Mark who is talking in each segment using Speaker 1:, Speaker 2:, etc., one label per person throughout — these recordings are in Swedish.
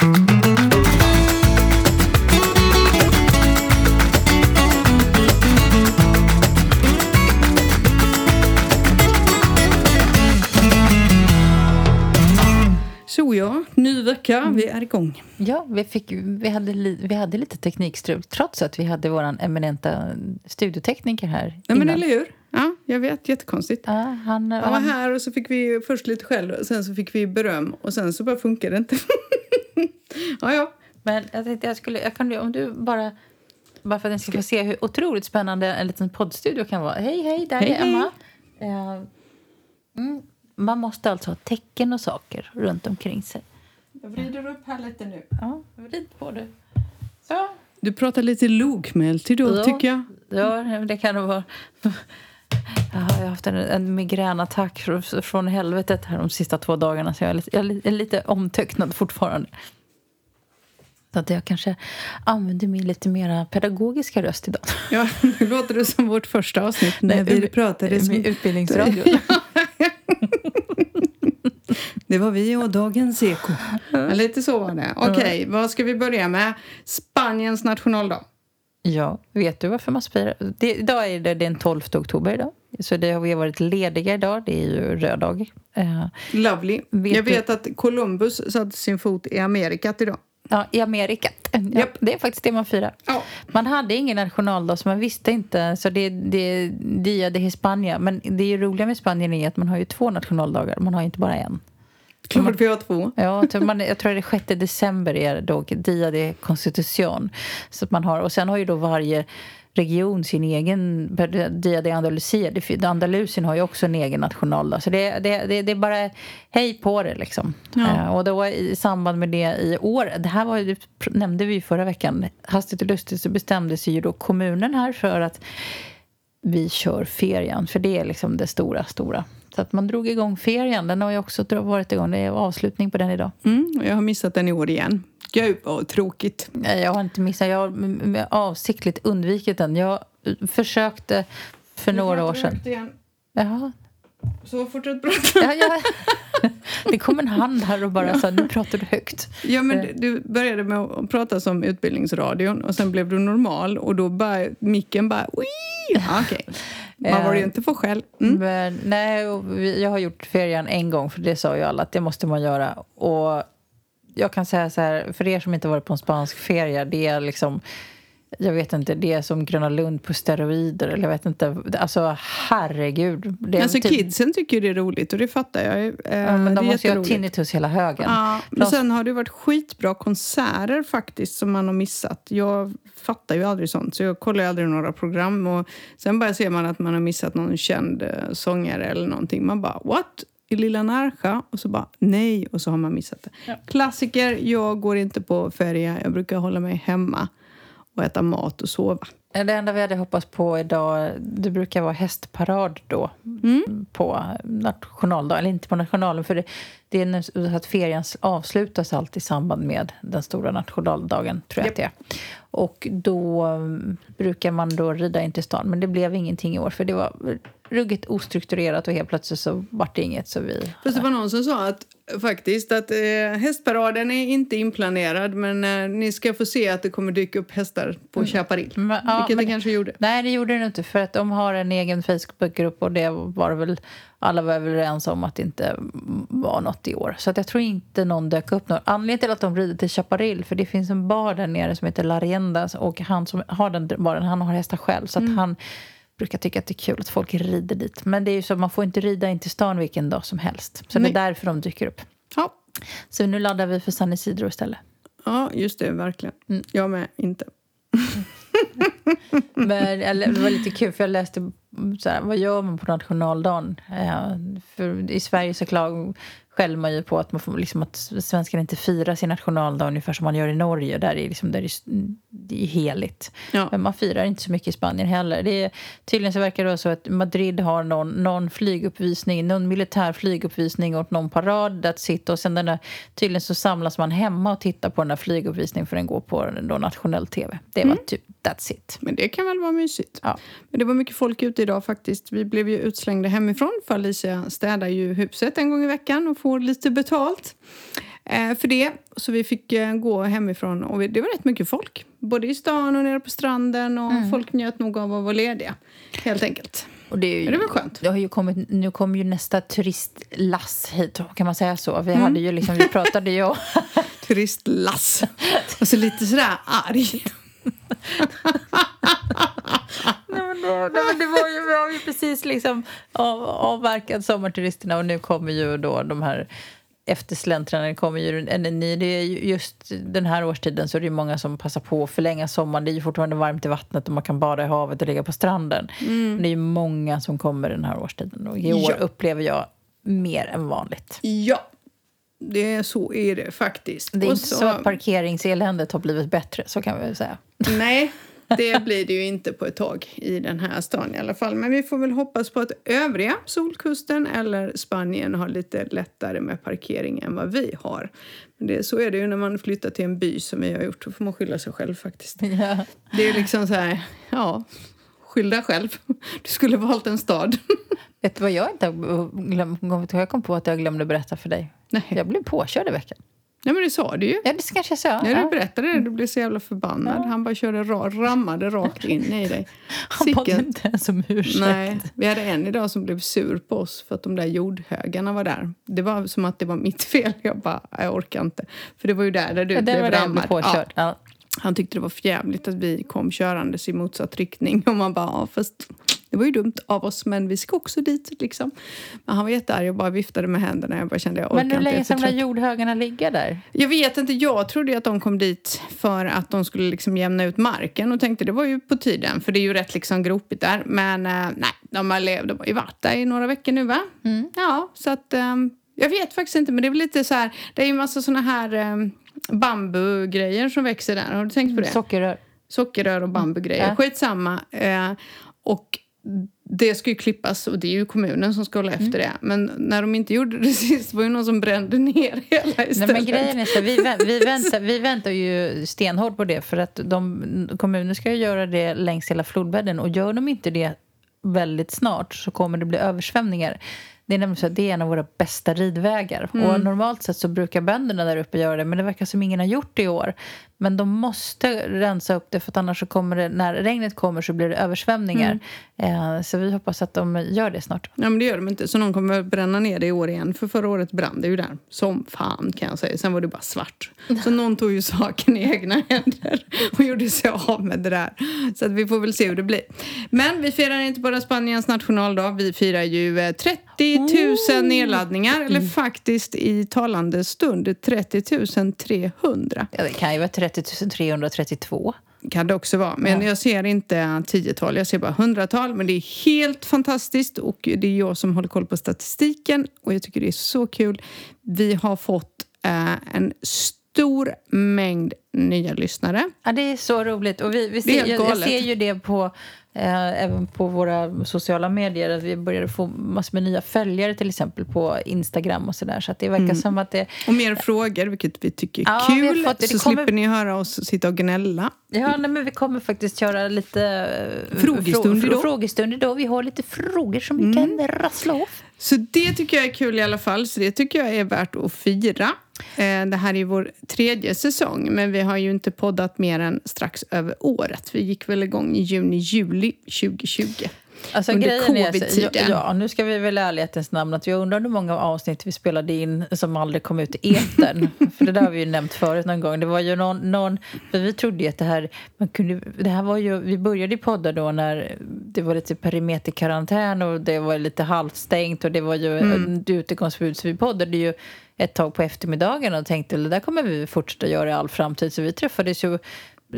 Speaker 1: Så ja, ny vecka, vi är igång.
Speaker 2: Ja, vi, fick, vi, hade, li, vi hade lite teknikstrul trots att vi hade vår eminenta studiotekniker här
Speaker 1: Nej, men eller hur? Ja, jag vet, jättekonstigt.
Speaker 2: Ja, han,
Speaker 1: Han var
Speaker 2: han,
Speaker 1: här och så fick vi först lite skäll sen så fick vi beröm och sen så bara funkar det inte. ja, ja.
Speaker 2: Men jag tänkte jag skulle... Jag kan, om du bara... Bara för att ni ska få se hur otroligt spännande en liten poddstudio kan vara. Hej, hej, där
Speaker 1: Hej,
Speaker 2: är Emma. Eh, mm, man måste alltså ha tecken och saker runt omkring sig.
Speaker 1: Jag vrider upp här lite nu.
Speaker 2: Ja, vrid på du. Så.
Speaker 1: Du pratar lite lågmält idag,
Speaker 2: Ja.
Speaker 1: tycker jag.
Speaker 2: Ja, det kan nog vara... Jag har haft en, en migränattack fr- från helvetet här de sista två dagarna så jag är lite, jag är lite- omtöcknad fortfarande. Så att jag kanske använder min lite mer pedagogiska röst idag.
Speaker 1: Ja, nu låter det som vårt första avsnitt när vi pratade som...
Speaker 2: Utbildningsradio.
Speaker 1: Det var vi och Dagens Eko. Lite så var det. Okej, vad ska vi börja med? Spaniens nationaldag.
Speaker 2: Ja, vet du varför man spirar? Det, idag är det den 12 oktober idag. Så det har vi varit lediga idag. Det är ju röd dag. Eh,
Speaker 1: Lovely.
Speaker 2: Vet
Speaker 1: jag
Speaker 2: du-
Speaker 1: vet att Columbus satte sin fot i Amerikat idag.
Speaker 2: ja, I Amerikat. Ja,
Speaker 1: Japp.
Speaker 2: Det är faktiskt det man firar.
Speaker 1: Ja.
Speaker 2: Man hade ingen nationaldag så man visste inte. Så det, det Dia de Hispania. Men det är ju roliga med Spanien är att man har ju två nationaldagar. Man har inte bara en.
Speaker 1: Klart vi har två.
Speaker 2: Ja, jag tror man, jag tror det är 6 december är då Dia de Constitution. Så man har, och sen har ju då varje region sin egen Dia de Andalusia. Andalusien har ju också en egen nationaldag. Så det, det, det, det är bara hej på det liksom.
Speaker 1: Ja.
Speaker 2: Eh, och då i samband med det i år, det här var ju, det nämnde vi förra veckan, hastigt och lustigt så bestämde sig ju då kommunen här för att vi kör ferien, för det är liksom det stora, stora. Så att man drog igång ferien, den har ju också varit igång, det är avslutning på den idag.
Speaker 1: Mm, jag har missat den i år igen. Gud vad tråkigt.
Speaker 2: Nej, Jag har inte missat, jag har avsiktligt undvikit den. Jag eh, försökte för några år sedan.
Speaker 1: Igen.
Speaker 2: Jaha,
Speaker 1: Så fortsätt prata.
Speaker 2: ja, ja. Det kom en hand här och bara sa nu pratar du högt.
Speaker 1: Ja, men du började med att prata som utbildningsradion och sen blev du normal och då bara micken bara... Wii! Ja, Okej. Man var ju inte få skäll. Mm.
Speaker 2: Men, nej, jag har gjort ferien en gång, för det sa ju alla att det måste man göra. Och jag kan säga så här, för er som inte varit på en spansk ferie, det är liksom... Jag vet inte, det är som Gröna Lund på steroider. Eller jag vet inte. Alltså, herregud. Det är
Speaker 1: Alltså
Speaker 2: typ-
Speaker 1: kidsen tycker ju det är roligt och det fattar jag. Eh,
Speaker 2: Ja, men
Speaker 1: det
Speaker 2: de
Speaker 1: är
Speaker 2: måste ju ha tinnitus hela högen.
Speaker 1: Ja, men
Speaker 2: De-
Speaker 1: sen har det varit skitbra konserter faktiskt som man har missat. Jag fattar ju aldrig sånt, så jag kollar ju aldrig några program. Och sen bara ser man att man har missat någon känd eh, sångare eller någonting. Man bara what? I Lilla Närsjö? Och så bara nej, och så har man missat det. Klassiker, jag går inte på ferie. Jag brukar hålla mig hemma och äta mat och sova.
Speaker 2: Det enda vi hade hoppats på idag, det brukar vara hästparad då
Speaker 1: Mm.
Speaker 2: på nationaldagen, eller inte på nationalen för det, det är att ferien avslutas alltid i samband med den stora nationaldagen, tror jag att det är. Och då mm, brukar man då rida in till stan, men det blev ingenting i år för det var ruggigt ostrukturerat och helt plötsligt så vart det inget så vi...
Speaker 1: Fast det var någon som sa att faktiskt att eh, hästparaden är inte inplanerad men eh, ni ska få se att det kommer dyka upp hästar på Chaparral.
Speaker 2: Men, ja,
Speaker 1: vilket
Speaker 2: men-
Speaker 1: det kanske gjorde.
Speaker 2: Nej, det gjorde det inte. För att de har en egen Facebookgrupp och det var väl alla var överens om att det inte var något i år. Så att jag tror inte någon dök upp. Någon. Anledningen till att de rider till Chaparral, för det finns en bar där nere som heter La Rienda och han som har den baren, han har hästar själv. Så att han brukar tycka att det är kul att folk rider dit. Men det är ju så man får inte rida in till stan vilken dag som helst. Så
Speaker 1: Nej.
Speaker 2: det är därför de dyker upp.
Speaker 1: Ja.
Speaker 2: Så nu laddar vi för San Isidro istället.
Speaker 1: ja, just det, verkligen.
Speaker 2: Mm.
Speaker 1: Jag med, inte.
Speaker 2: Men eller, det var lite kul för jag läste så här, vad gör man på nationaldagen? Eh, för I Sverige så klag, skäller man ju på att, man får, liksom, att svenskarna inte firar sin nationaldag ungefär som man gör i Norge. Där är liksom, där är, det är heligt.
Speaker 1: Ja.
Speaker 2: Men man firar inte så mycket i Spanien heller. Det är, tydligen så verkar det vara så att Madrid har någon, någon flyguppvisning, någon militär flyguppvisning åt någon parad. That's it. Och sen den där, tydligen så samlas man hemma och tittar på den där flyguppvisningen för den går på då nationell tv. Det var typ that's it.
Speaker 1: Men det kan väl vara mysigt.
Speaker 2: Ja.
Speaker 1: Men det var mycket folk ute idag faktiskt. Vi blev ju utslängda hemifrån för Alicia städar ju huset en gång i veckan och får lite betalt. eh, för det. Så vi fick eh, gå hemifrån och det var rätt mycket folk. Både i stan och nere på stranden och
Speaker 2: Mm.
Speaker 1: folk njöt nog av att vara lediga. Helt enkelt.
Speaker 2: Och det, är ju,
Speaker 1: det var skönt.
Speaker 2: Det har ju kommit, nu kommer ju nästa turistlass hit, kan man säga så?
Speaker 1: Mm.
Speaker 2: Vi, hade ju liksom, vi pratade ju om...
Speaker 1: Turistlass. och så lite sådär arg.
Speaker 2: Nej, men då, nej, men det var ju, vi har ju precis liksom av, avverkat sommarturisterna och nu kommer ju då de här eftersläntrarna. Kommer ju, en, ny- det är ju just den här årstiden så är det ju många som passar på att förlänga sommaren. Det är ju fortfarande varmt i vattnet och man kan bada i havet och ligga på stranden. Men det är många som kommer den här årstiden och i år
Speaker 1: Ja.
Speaker 2: upplever jag mer än vanligt.
Speaker 1: Ja, det är så är det faktiskt.
Speaker 2: Det är
Speaker 1: Och
Speaker 2: inte så att parkeringseländet har blivit bättre, så kan vi säga.
Speaker 1: Nej, det blir det ju inte på ett tag i den här stan i alla fall. Men vi får väl hoppas på att övriga Solkusten eller Spanien har lite lättare med parkering än vad vi har. Men det, så är det ju när man flyttar till en by som vi har gjort. Då får man skylla sig själv faktiskt.
Speaker 2: Ja.
Speaker 1: Det är liksom så här, ja, skyll dig själv. Du skulle valt en stad.
Speaker 2: Vet du vad jag inte? Jag kom på att jag glömde berätta för dig.
Speaker 1: Nej.
Speaker 2: Jag blev påkörd i veckan.
Speaker 1: Nej men det sa du ju.
Speaker 2: Ja, det kanske jag sa. Ja.
Speaker 1: du berättade det, du blev så jävla förbannad. Han bara körde ra- rammade rakt in i dig.
Speaker 2: Han bad
Speaker 1: Sicken-
Speaker 2: inte ens om ursäkt.
Speaker 1: Nej, vi hade en idag som blev sur på oss för att de där jordhögarna var där. Det var som att det var mitt fel. Jag bara, jag orkar inte. För det var ju där, där du
Speaker 2: Ja,
Speaker 1: blev
Speaker 2: var där
Speaker 1: rammad.
Speaker 2: påkörd. Ja.
Speaker 1: Han tyckte det var förjävligt att vi kom körandes i motsatt riktning. Och man bara, ja, fast det var ju dumt av oss, men vi ska också dit. Liksom. Men han var jättearg och bara viftade med händerna. Jag bara kände, jag
Speaker 2: Men hur länge ska jordhögarna ligga där?
Speaker 1: Jag vet inte, jag trodde att de kom dit för att de skulle liksom jämna ut marken och tänkte det var ju på tiden för det är ju rätt liksom gropigt där. Men eh, nej, de har, lev, de har ju varit där i några veckor nu va? Ja, så att ehm, jag vet faktiskt inte men det är väl lite så här, det är ju massa såna här um, bambugrejer som växer där. Har du tänkt på det?
Speaker 2: Sockerrör.
Speaker 1: Sockerrör och bambugrejer.
Speaker 2: Ja.
Speaker 1: Skitsamma. Eh, och det ska ju klippas och det är ju kommunen som ska hålla efter det. Men när de inte gjorde det sist var ju någon som brände ner hela istället.
Speaker 2: Nej, men grejen är så, vi, vi, väntar, vi väntar ju stenhårt på det för att de, kommuner ska ju göra det längs hela flodbädden och gör de inte det väldigt snart så kommer det bli översvämningar. Det är nämligen så att det är en av våra bästa ridvägar. Och normalt sett så brukar bönderna där uppe göra det men det verkar som ingen har gjort det i år. Men de måste rensa upp det för att annars så kommer det, när regnet kommer så blir det översvämningar. Eh, så vi hoppas att de gör det snart.
Speaker 1: Ja, men det gör de inte. Så någon kommer att bränna ner det i år igen. För förra året brann det ju där. Som fan kan jag säga. Sen var det bara svart. Så någon tog ju saken i egna händer och gjorde sig av med det där. Så att vi får väl se hur det blir. Men vi firar inte bara Spaniens nationaldag. Vi firar ju eh, 30 000 nedladdningar. Eller faktiskt i talande stund 30 300.
Speaker 2: Ja, det kan ju vara 30 332.
Speaker 1: Kan det också vara. Men jag ser inte tiotal, jag ser bara hundratal. Men det är helt fantastiskt och det är jag som håller koll på statistiken och jag tycker det är så kul. Vi har fått eh, en stor mängd nya lyssnare.
Speaker 2: Ja, det är så roligt. Och vi, vi ser, jag, jag ser ju det på, eh, även på våra sociala medier. Att vi börjar få massor med nya följare till exempel på Instagram och sådär. Så att det verkar
Speaker 1: Mm.
Speaker 2: som att det...
Speaker 1: Och mer frågor, vilket vi tycker är
Speaker 2: Ja,
Speaker 1: kul.
Speaker 2: fått
Speaker 1: så
Speaker 2: kommer-
Speaker 1: slipper ni höra oss sitta och gnälla.
Speaker 2: Ja, nej, men vi kommer faktiskt köra lite eh,
Speaker 1: Frågestund
Speaker 2: frå-
Speaker 1: idag.
Speaker 2: frågestund idag. Vi har lite frågor som vi
Speaker 1: Mm.
Speaker 2: kan rassla av.
Speaker 1: Så det tycker jag är kul i alla fall. Så det tycker jag är värt att fira. Eh, det här är vår tredje säsong, men vi har ju inte poddat mer än strax över året. Vi gick väl igång i juni, juli 2020.
Speaker 2: Alltså,
Speaker 1: Under covid-tiden.
Speaker 2: ja, ja, nu ska vi väl i ärlighetens namn att jag undrar hur många avsnitt vi spelade in som aldrig kom ut i etern. för det där har vi ju nämnt förut någon gång. Det var ju någon, någon för vi trodde ju att det här, man kunde, det här var ju, vi började podda då när det var lite perimeterkarantän och det var lite halvstängt och det var ju mm. utegångsförbud. Så vi poddade ju ett tag på eftermiddagen och tänkte att det där kommer vi fortsätta göra i all framtid. Så vi träffades ju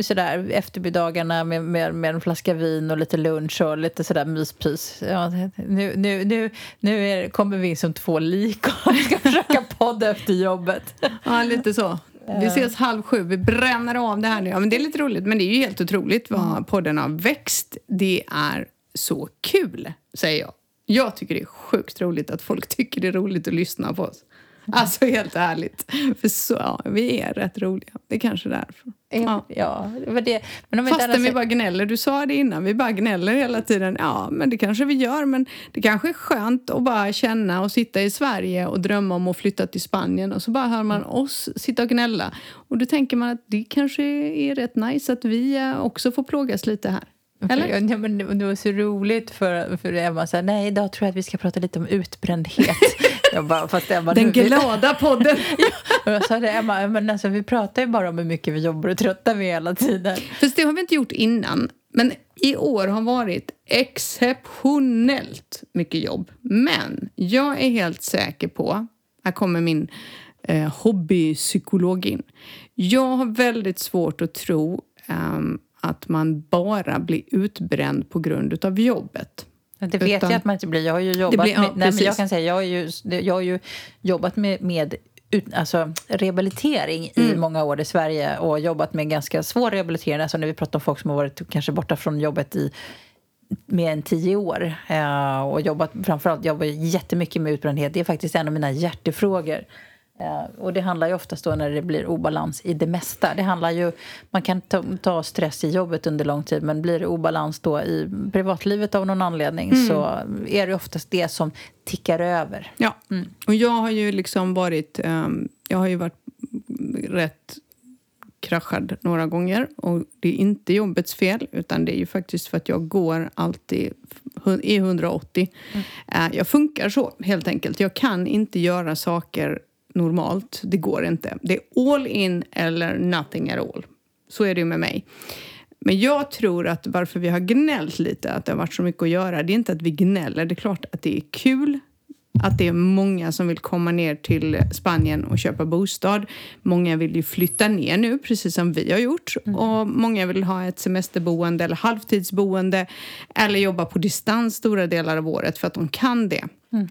Speaker 2: sådär eftermiddagarna med, med, med en flaska vin och lite lunch och lite sådär myspys. Ja, nu nu, nu, nu är, kommer vi in som två lik och ska försöka podda efter jobbet.
Speaker 1: Ja, lite så. Vi ses halv sju, vi bränner av det här nu. Ja, men det är lite roligt, men det är ju helt otroligt vad podden har växt. Det är så kul, säger jag. Jag tycker det är sjukt roligt att folk tycker det är roligt att lyssna på oss. Alltså helt ärligt. För så, ja, vi är rätt roliga. Det är kanske är därför.
Speaker 2: Ja, ja det, men om
Speaker 1: Fastän
Speaker 2: inte
Speaker 1: vi bara gnäller. Du sa det innan, vi bara gnäller hela tiden. Ja, men det kanske vi gör. Men det kanske är skönt att bara känna och sitta i Sverige och drömma om att flytta till Spanien. Och så bara hör man oss sitta och gnälla. Och då tänker man att det kanske är rätt nice att vi eh, också får plågas lite här. Eller?
Speaker 2: Ja, men det var så roligt för, för Emma sa nej idag tror jag att vi ska prata lite om utbrändhet. jag bara, fast Emma,
Speaker 1: Den
Speaker 2: nu-
Speaker 1: glada podden.
Speaker 2: Och jag sa det, Emma, men alltså, vi pratar ju bara om hur mycket vi jobbar och tröttar vi är hela tiden.
Speaker 1: Fast det har vi inte gjort innan. Men i år har varit exceptionellt mycket jobb. Men jag är helt säker på, här kommer min eh, hobbypsykolog in. Jag har väldigt svårt att tro ehm, att man bara blir utbränd på grund av jobbet.
Speaker 2: Det vet
Speaker 1: Utan-
Speaker 2: jag att man inte blir. Jag har ju jobbat
Speaker 1: blir- ja,
Speaker 2: med, nej, men jag kan säga, jag har ju, jag har ju jobbat med, med ut, alltså, rehabilitering i
Speaker 1: Mm.
Speaker 2: många år i Sverige och jobbat med ganska svår rehabilitering. Alltså när vi pratar om folk som har varit kanske borta från jobbet i mer än tio år eh, och jobbat framförallt jobbar jättemycket med utbrändhet. Det är faktiskt en av mina hjärtefrågor. Eh, och det handlar ju oftast då när det blir obalans i det mesta. Det handlar ju, man kan ta, stress i jobbet under lång tid men blir det obalans då i privatlivet av någon anledning så är det oftast det som tickar över.
Speaker 1: Ja, och jag har ju liksom varit... ehm, jag har ju varit rätt kraschad några gånger. Och det är inte jobbets fel, utan det är ju faktiskt för att jag går alltid i 180. Eh, jag funkar så, helt enkelt. Jag kan inte göra saker normalt. Det går inte. Det är all in eller nothing at all. Så är det ju med mig. Men jag tror att varför vi har gnällt lite, att det har varit så mycket att göra, det är inte att vi gnäller. Det är klart att det är kul att det är många som vill komma ner till Spanien och köpa bostad. Många vill ju flytta ner nu, precis som vi har gjort. Och många vill ha ett semesterboende eller halvtidsboende eller jobba på distans stora delar av året för att de kan det. Eh,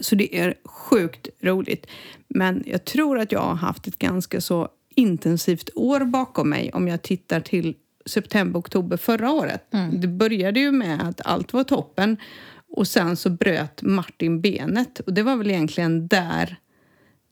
Speaker 1: Så det är sjukt roligt. Men jag tror att jag har haft ett ganska så intensivt år bakom mig om jag tittar till september, oktober förra året. Det började ju med att allt var toppen och sen så bröt Martin benet och det var väl egentligen där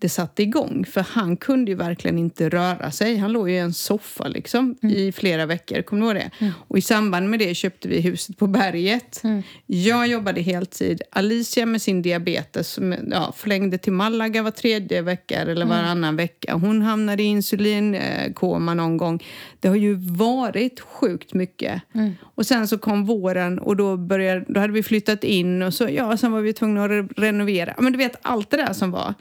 Speaker 1: det satte igång. För han kunde ju verkligen inte röra sig. Han låg ju i en soffa liksom i flera veckor. Kommer du ihåg det? Och i samband med det köpte vi huset på berget. Jag jobbade heltid. Alicia med sin diabetes som ja, förlängde till Malaga var tredje vecka eller varannan vecka. Hon hamnade i insulinkoma någon gång. Det har ju varit sjukt mycket. Och sen så kom våren och då, började, då hade vi flyttat in och så, ja, sen var vi tvungna att re- renovera. Men du vet allt det där som var.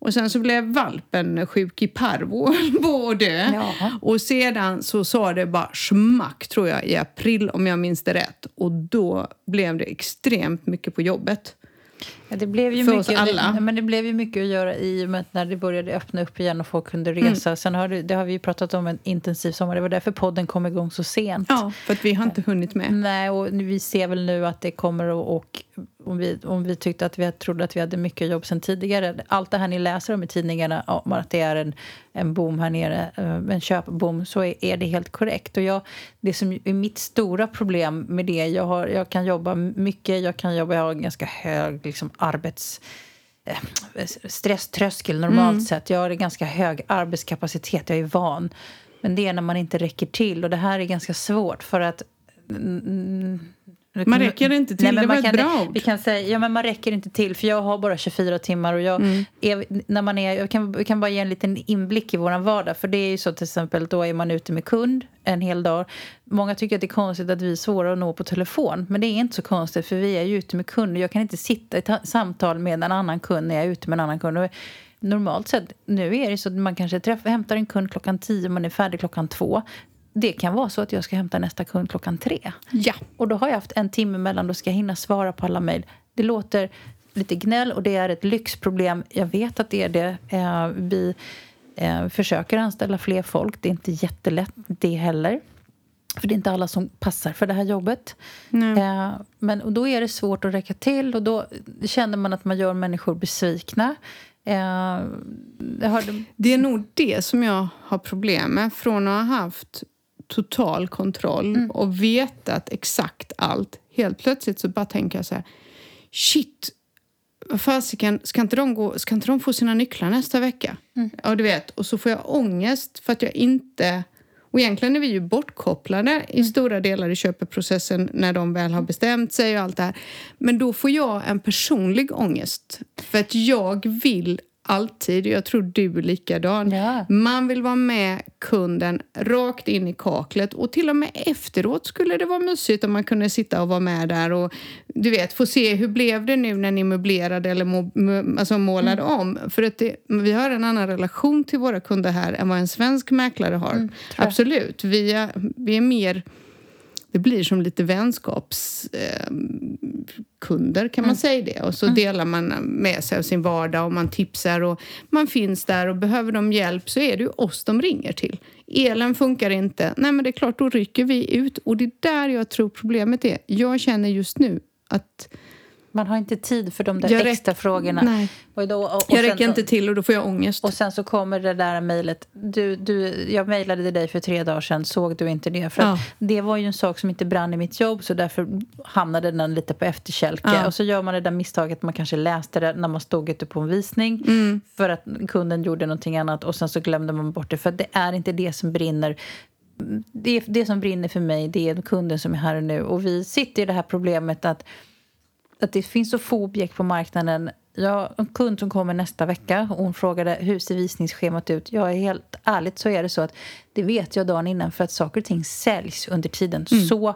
Speaker 1: Och sen så blev valpen sjuk i parvo och dö.
Speaker 2: Jaha.
Speaker 1: Och sedan så sa det bara smack, tror jag, i april om jag minns det rätt. Och då blev det extremt mycket på jobbet.
Speaker 2: Ja, det blev ju
Speaker 1: För
Speaker 2: mycket,
Speaker 1: oss alla.
Speaker 2: Det, men det blev ju mycket att göra i och med att när det började öppna upp igen och folk kunde resa. Sen har det, det har vi ju pratat om en intensiv sommar. Det var därför podden kom igång så sent.
Speaker 1: Ja, för att vi har inte hunnit med.
Speaker 2: Nej, och vi ser väl nu att det kommer och, och om, vi, om vi tyckte att vi trodde att vi hade mycket jobb sen tidigare. Allt det här ni läser om i tidningarna om att det är en, en boom här nere, eh, en köpboom, så är, är det helt korrekt. Och jag, det som är mitt stora problem med det, jag, har, jag kan jobba mycket, jag kan jobba, jag har en ganska hög liksom, arbets eh, stresströskel normalt sett. Jag har ganska hög arbetskapacitet, jag är van. Men det är när man inte räcker till och det här är ganska svårt för att mm,
Speaker 1: Man räcker inte till,
Speaker 2: men
Speaker 1: det var ett
Speaker 2: kan,
Speaker 1: bra ord.
Speaker 2: Vi kan säga, ja men man räcker inte till för jag har bara 24 timmar och jag,
Speaker 1: Mm.
Speaker 2: är, när man är, jag kan, jag kan bara ge en liten inblick i våran vardag för det är ju så till exempel då är man ute med kund en hel dag. Många tycker att det är konstigt att vi är svåra att nå på telefon men det är inte så konstigt för vi är ju ute med kund och jag kan inte sitta i ta- samtal med en annan kund när jag är ute med en annan kund. Och normalt sett, nu är det så att man kanske träffar, hämtar en kund klockan 10 man är färdig klockan två. Det kan vara så att jag ska hämta nästa kund klockan tre.
Speaker 1: Ja.
Speaker 2: Och då har jag haft en timme mellan, då ska jag hinna svara på alla mejl. Det låter lite gnäll och det är ett lyxproblem. Jag vet att det är det. Eh, vi eh, försöker anställa fler folk. Det är inte jättelätt det heller. För det är inte alla som passar för det här jobbet. Eh, men och då är det svårt att räcka till och då känner man att man gör människor besvikna. Eh,
Speaker 1: Det är nog det som jag har problem med. Från att ha haft total kontroll och vetat exakt allt. Helt plötsligt så bara tänker jag så här, shit, fasiken, ska inte, de gå, ska inte de få sina nycklar nästa vecka?
Speaker 2: Mm.
Speaker 1: Ja, du vet. Och så får jag ångest för att jag inte... Och egentligen är vi ju bortkopplade
Speaker 2: Mm.
Speaker 1: i stora delar i köpeprocessen när de väl har bestämt sig och allt det här. Men då får jag en personlig ångest. För att jag vill alltid, jag tror du likadan,
Speaker 2: Ja.
Speaker 1: man vill vara med kunden rakt in i kaklet och till och med efteråt skulle det vara mysigt om man kunde sitta och vara med där och du vet, få se hur blev det nu när ni möblerade eller må, alltså målade om. För att det, vi har en annan relation till våra kunder här än vad en svensk mäklare har. Absolut. Vi är, vi är mer det blir som lite vänskapskunder, eh, kunder, kan man säga det? Och så delar man med sig av sin vardag och man tipsar och man finns där och behöver de hjälp så är det ju oss de ringer till. Elen funkar inte, nej men det är klart då rycker vi ut och det är där jag tror problemet är. Jag känner just nu att
Speaker 2: Man har inte tid för de där
Speaker 1: Jag
Speaker 2: extra frågorna.
Speaker 1: Nej.
Speaker 2: Och då, och, och
Speaker 1: jag räcker inte till och då får jag ångest.
Speaker 2: Och sen så kommer det där mejlet. Du, du, jag mejlade dig för tre dagar sedan, såg du inte det? För
Speaker 1: Ja.
Speaker 2: det var ju en sak som inte brann i mitt jobb så därför hamnade den lite på efterkälke.
Speaker 1: Ja.
Speaker 2: Och så gör man det där misstaget, man kanske läste det när man stod ute på en visning
Speaker 1: Mm.
Speaker 2: för att kunden gjorde någonting annat och sen så glömde man bort det. För det är inte det som brinner. Det, det som brinner för mig det är kunden som är här och nu. Och vi sitter i det här problemet att att det finns så få objekt på marknaden. Jag en kund som kommer nästa vecka och hon frågade hur ser visningsschemat ut. Jag är helt ärligt så är det så att det vet jag dagen innan för att saker och ting säljs under tiden. Så,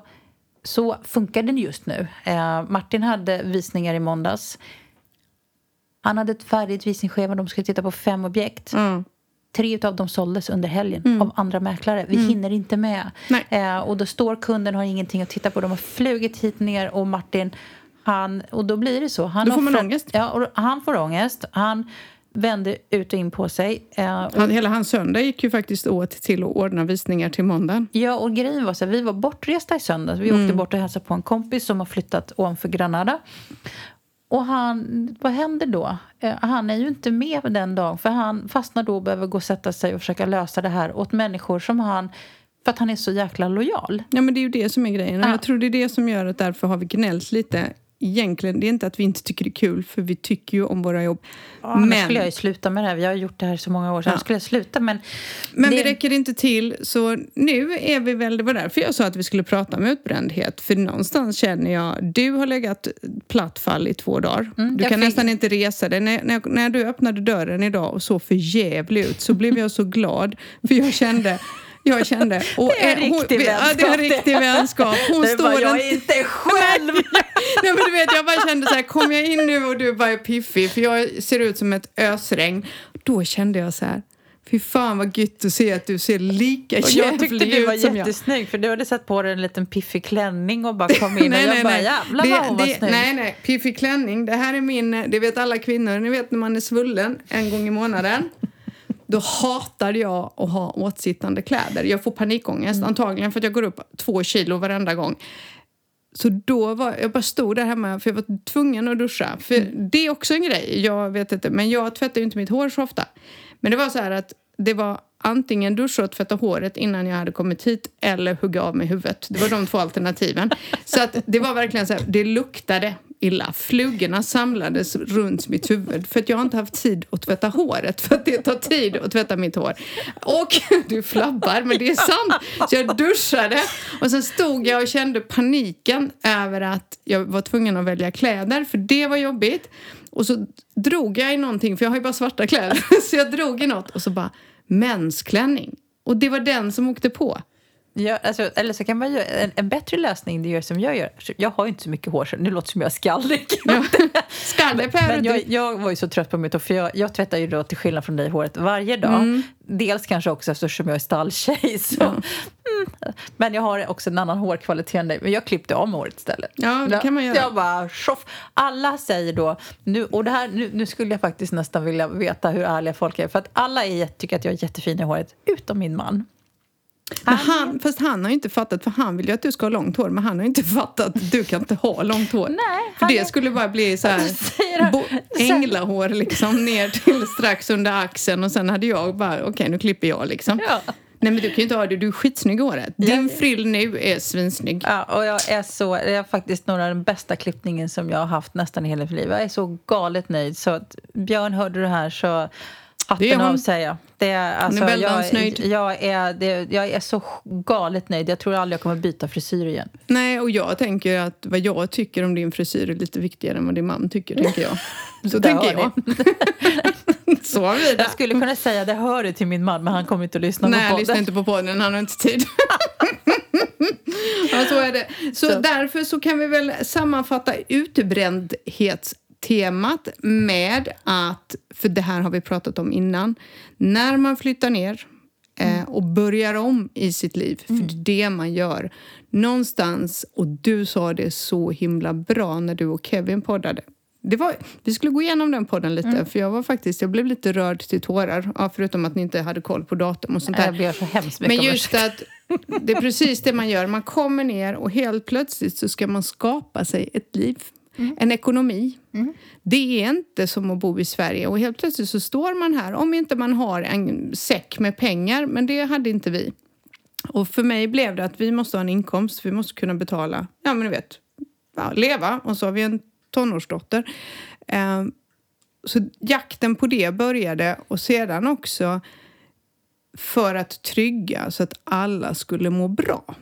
Speaker 2: så funkar den just nu. Eh, Martin hade visningar i måndags. Han hade ett färdigt visningsschema. De skulle titta på fem objekt.
Speaker 1: Ja.
Speaker 2: Tre av dem såldes under helgen av andra mäklare. Vi hinner inte med. Eh, och då står kunden har ingenting att titta på. De har flugit hit ner och Martin, han, och då blir det så. Han
Speaker 1: Då får man ångest.
Speaker 2: Ja, han får ångest. Han vänder ut och in på sig. Eh, och,
Speaker 1: hela hans söndag gick ju faktiskt åt till att ordna visningar till måndagen.
Speaker 2: ja, och grejen var så här, vi var bortresta i söndags. Vi
Speaker 1: Mm.
Speaker 2: åkte bort och hälsade på en kompis som har flyttat ovanför Granada. Och han, vad händer då? Eh, han är ju inte med den dagen för han fastnar då och behöver gå och sätta sig och försöka lösa det här åt människor som han för att han är så jäkla lojal.
Speaker 1: Ja, men det är ju det som är grejen.
Speaker 2: Ja.
Speaker 1: jag tror det är det som gör att därför har vi gnällt lite. Egentligen, det är inte att vi inte tycker det är kul, för vi tycker ju om våra jobb.
Speaker 2: Annars
Speaker 1: men
Speaker 2: skulle jag ju sluta med det här. Vi har gjort det här så många år, så
Speaker 1: Ja.
Speaker 2: skulle jag sluta. Men,
Speaker 1: men
Speaker 2: det,
Speaker 1: vi räcker inte till, så nu är vi väl... Det var därför jag sa att vi skulle prata om utbrändhet. För någonstans känner jag... Du har legat platt fall i två dagar.
Speaker 2: Mm,
Speaker 1: du kan
Speaker 2: fick-
Speaker 1: nästan inte resa dig. När, när, när du öppnade dörren idag och såg för jävlig ut så blev jag så glad. För jag kände... Jag kände... Och,
Speaker 2: Det är en riktig
Speaker 1: Ja, det är en
Speaker 2: vänskap, det.
Speaker 1: riktig vänskap. Hon
Speaker 2: det är bara,
Speaker 1: står
Speaker 2: jag är inte själv!
Speaker 1: Nej, men du vet, jag bara kände så här, kom jag in nu och du bara är piffig, för jag ser ut som ett ösregn. Då kände jag så här, fy fan vad gött att se att du ser lika
Speaker 2: Och jag tyckte
Speaker 1: jävlig
Speaker 2: du var
Speaker 1: ut som jag.
Speaker 2: jättesnygg för du hade satt på dig en liten piffig klänning och bara kom in och jag bara jävlar vad hon var snygg.
Speaker 1: nej, nej, piffig klänning, det här är min, det vet alla kvinnor, ni vet när man är svullen en gång i månaden. Då hatade jag att ha åtsittande kläder. Jag får panikångest,
Speaker 2: Mm.
Speaker 1: antagligen för att jag går upp två kilo varenda gång. Så då var jag bara stod där hemma för jag var tvungen att duscha. För
Speaker 2: Mm.
Speaker 1: det är också en grej, jag vet inte, men jag tvättar ju inte mitt hår så ofta. Men det var så här att det var antingen duscha och tvätta håret innan jag hade kommit hit eller hugga av mig huvudet. Det var de två alternativen. Så att det var verkligen så här, det luktade illa. Flugorna samlades runt mitt huvud för att jag har inte haft tid att tvätta håret för att det tar tid att tvätta mitt hår. Och du flabbar, men det är sant. Så jag duschade och sen stod jag och kände paniken över att jag var tvungen att välja kläder för det var jobbigt. Och så drog jag i någonting, för jag har ju bara svarta kläder. Så jag drog i något och så bara mensklänning. Och det var den som åkte på.
Speaker 2: Ja, alltså, eller så kan man göra en, en bättre lösning, det gör som jag gör. Jag har ju inte så mycket hår, så nu låter som jag är skallig.
Speaker 1: Skallepär och
Speaker 2: Men jag, jag var ju så trött på mitt hår, för jag, jag tvättar ju då till skillnad från dig håret varje dag.
Speaker 1: Mm.
Speaker 2: Dels kanske också eftersom jag är stalltjej. Så. Mm. Men jag har också en annan hårkvalitet än dig. Men jag klippte av mig håret istället.
Speaker 1: Ja, det kan man göra.
Speaker 2: Jag bara, tjoff. Alla säger då, nu, och det här, nu, nu skulle jag faktiskt nästan vilja veta hur ärliga folk är. För att alla är, tycker att jag är jättefin i håret, utom min man.
Speaker 1: Men han, fast han har ju inte fattat, för han vill ju att du ska ha långt hår, men han har ju inte fattat att du kan inte ha långt hår.
Speaker 2: Nej,
Speaker 1: för
Speaker 2: han
Speaker 1: det
Speaker 2: är-
Speaker 1: skulle bara bli så här
Speaker 2: han.
Speaker 1: bo, änglahår liksom ner till strax under axeln och sen hade jag bara, okej nu klipper jag liksom.
Speaker 2: Ja.
Speaker 1: Nej men du kan ju inte ha det, du är skitsnygg i håret. Din frill nu är svinsnygg.
Speaker 2: Ja, och jag är så, det är faktiskt några av den bästa klippningen som jag har haft nästan i hela mitt liv. Jag är så galet nöjd. Så att Björn, hörde du här så
Speaker 1: Det
Speaker 2: hatten
Speaker 1: hon.
Speaker 2: av säger jag. Det är, alltså,
Speaker 1: väldans
Speaker 2: jag,
Speaker 1: nöjd.
Speaker 2: jag, är, det, jag är så galet nöjd. Jag tror aldrig jag kommer byta frisyr igen.
Speaker 1: Nej, och jag tänker att vad jag tycker om din frisyr är lite viktigare än vad din man tycker, tänker jag. Så tänker jag. Så har vi det.
Speaker 2: Jag skulle kunna säga det hör du till min man, men han kommer inte att lyssna
Speaker 1: Nej,
Speaker 2: på
Speaker 1: jag
Speaker 2: podden.
Speaker 1: lyssnar inte på podden, han har inte tid. ja, så är det. Så,
Speaker 2: Så.
Speaker 1: därför så kan vi väl sammanfatta utbrändhetstemat med att, för det här har vi pratat om innan, när man flyttar ner eh, och börjar om i sitt liv, för det är det man gör. Någonstans, och du sa det så himla bra när du och Kevin poddade, det var, vi skulle gå igenom den podden lite, för jag var faktiskt, jag blev lite rörd till tårar, ja, förutom att ni inte hade koll på datum och sånt där.
Speaker 2: Jag ber så hemskt mycket
Speaker 1: Men just att det är precis det man gör. Man kommer ner och helt plötsligt så ska man skapa sig ett liv. En ekonomi. Det är inte som att bo i Sverige och helt plötsligt så står man här om inte man har en säck med pengar, men det hade inte vi. Och för mig blev det att vi måste ha en inkomst, vi måste kunna betala, ja men du vet, ja, leva och så har vi en tonårsdotter. Eh, så jakten på det började och sedan också för att trygga så att alla skulle må bra.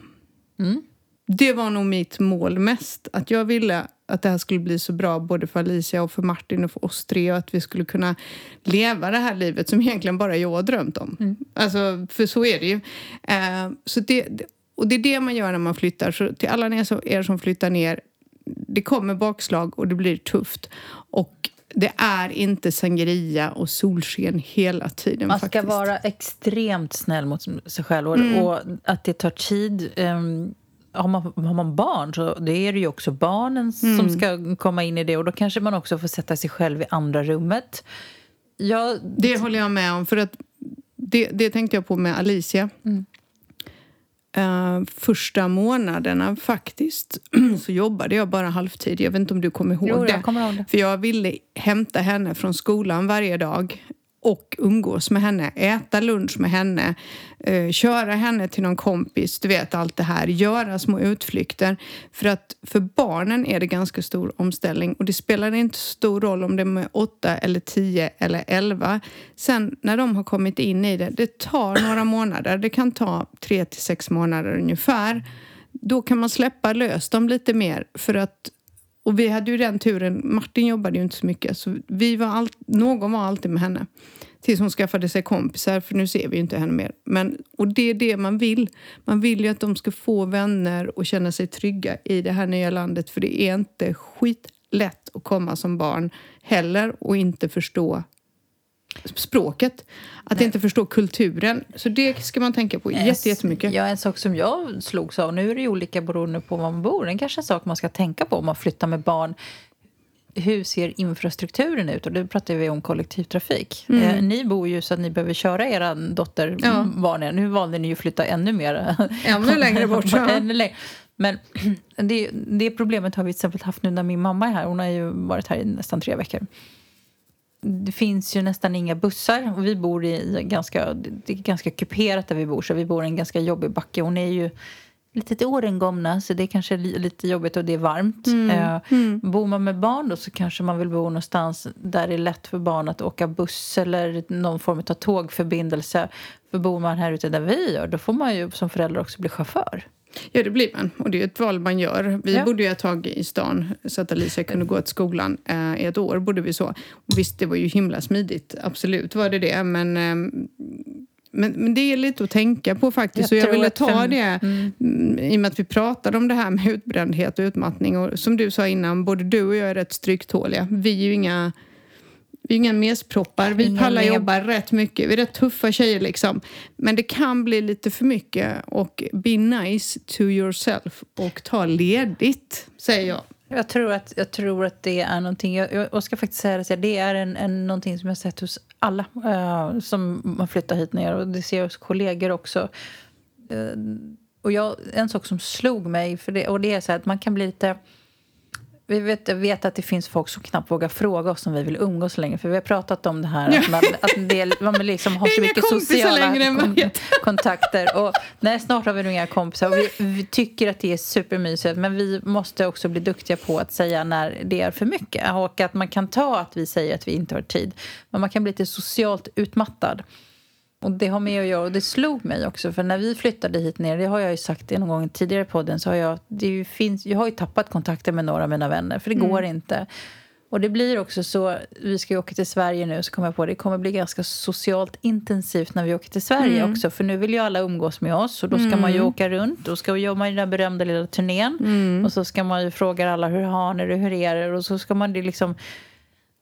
Speaker 1: Det var nog mitt mål mest. Att jag ville att det här skulle bli så bra både för Alicia och för Martin och för oss tre och att vi skulle kunna leva det här livet som egentligen bara jag har drömt om. Alltså, för så är det ju. Eh, så det, det- och det är det man gör när man flyttar. Så till alla er som, er som flyttar ner, det kommer bakslag och det blir tufft. Och det är inte sangria och solsken hela tiden
Speaker 2: Man ska
Speaker 1: faktiskt.
Speaker 2: vara extremt snäll mot sig själv och,
Speaker 1: Mm.
Speaker 2: och att det tar tid. Um, har, man, har man barn så det är det ju också barnen
Speaker 1: Mm.
Speaker 2: som ska komma in i det och då kanske man också får sätta sig själv i andra rummet. Jag,
Speaker 1: Det håller jag med om. För att det, det tänkte jag på med Alicia. Eh, första månaderna faktiskt så jobbade jag bara halvtid. Jag vet inte om du kommer ihåg
Speaker 2: Jo,
Speaker 1: det.
Speaker 2: jag kommer ihåg det.
Speaker 1: För jag ville hämta henne från skolan varje dag och umgås med henne, äta lunch med henne, eh, köra henne till någon kompis, du vet allt det här, göra små utflykter. För att för barnen är det ganska stor omställning och det spelar inte så stor roll om det är med åtta eller tio eller elva. Sen när de har kommit in i det, det tar några månader, det kan ta tre till sex månader ungefär. Då kan man släppa lös dem lite mer för att och vi hade ju den turen, Martin jobbade ju inte så mycket, så vi var all, någon var alltid med henne. Tills hon skaffade sig kompisar, för nu ser vi ju inte henne mer. Men, och det är det man vill. Man vill ju att de ska få vänner och känna sig trygga i det här nya landet. För det är inte skitlätt att komma som barn heller och inte förstå språket. Att inte förstå kulturen. Så det ska man tänka på jätte, jättemycket.
Speaker 2: Ja, en sak som jag slogs av, nu är det olika beroende på var man bor, en kanske en sak man ska tänka på om man flyttar med barn. Hur ser infrastrukturen ut? Och då pratar vi om kollektivtrafik. Eh, ni bor ju så att ni behöver köra er dotter
Speaker 1: Mm. Ja.
Speaker 2: är. Nu valde ni ju att flytta ännu mer.
Speaker 1: Ännu längre bort. Ja.
Speaker 2: Ännu längre. Men det, det problemet har vi till exempel haft nu när min mamma är här. Hon har ju varit här i nästan tre veckor. Det finns ju nästan inga bussar och vi bor i ganska, det är ganska kuperat där vi bor så vi bor i en ganska jobbig backe. Hon är ju lite till åren gångna så det är kanske li- lite jobbigt och det är varmt. Eh, Bor man med barn då så kanske man vill bo någonstans där det är lätt för barn att åka buss eller någon form av tågförbindelse. För bor man här ute där vi gör då får man ju som förälder också bli chaufför.
Speaker 1: Ja, det blir man. Och det är ett val man gör. Vi
Speaker 2: Ja.
Speaker 1: bodde ju ett tag i stan så att Alicia kunde gå till skolan. Eh, I ett år bodde vi så. Och visst, det var ju himla smidigt. Absolut var det det. Men, ehm, men, men det är lite att tänka på faktiskt.
Speaker 2: Jag
Speaker 1: Jag, jag ville ta
Speaker 2: fem-
Speaker 1: det mm, i och med att vi pratade om det här med utbrändhet och utmattning. Och som du sa innan, både du och jag är rätt stryktåliga. Vi är ju inga vi är inga mesproppar. Vi
Speaker 2: Inga
Speaker 1: pallar
Speaker 2: med-
Speaker 1: jobba rätt mycket. Vi är rätt tuffa tjejer liksom. Men det kan bli lite för mycket. Och be nice to yourself och ta ledigt, säger jag.
Speaker 2: Jag tror att, jag tror att det är någonting, jag, jag jag ska faktiskt säga det, det är en, en, någonting som jag sett hos alla eh, som har flyttat hit ner och det ser jag hos kollegor också. Eh, och jag, en sak som slog mig, för det, och det är så här att man kan bli lite... Vi vet, vet att det finns folk som knappt vågar fråga oss om vi vill umgås längre. För vi har pratat om det här att man, att del, man liksom har så mycket sociala kon kontakter. Och, nej, snart har vi inga kompisar. Och vi, vi, tycker att det är supermysigt. Men vi måste också bli duktiga på att säga när det är för mycket. Och att man kan ta att vi säger att vi inte har tid. Men man kan bli lite socialt utmattad. Och det har med att göra, och det slog mig också, för när vi flyttade hit ner, det har jag ju sagt någon gång tidigare i podden, så har jag, det finns, jag har ju tappat kontakten med några av mina vänner, för det mm. går inte. Och det blir också så, vi ska ju åka till Sverige nu, så kommer jag på det kommer bli ganska socialt intensivt när vi åker till Sverige mm. också, för nu vill ju alla umgås med oss och då ska mm. man ju mm. åka runt, då ska i den där berömda lilla turnén mm. och så ska man ju fråga alla hur har ni det, hur är det, och så ska man det liksom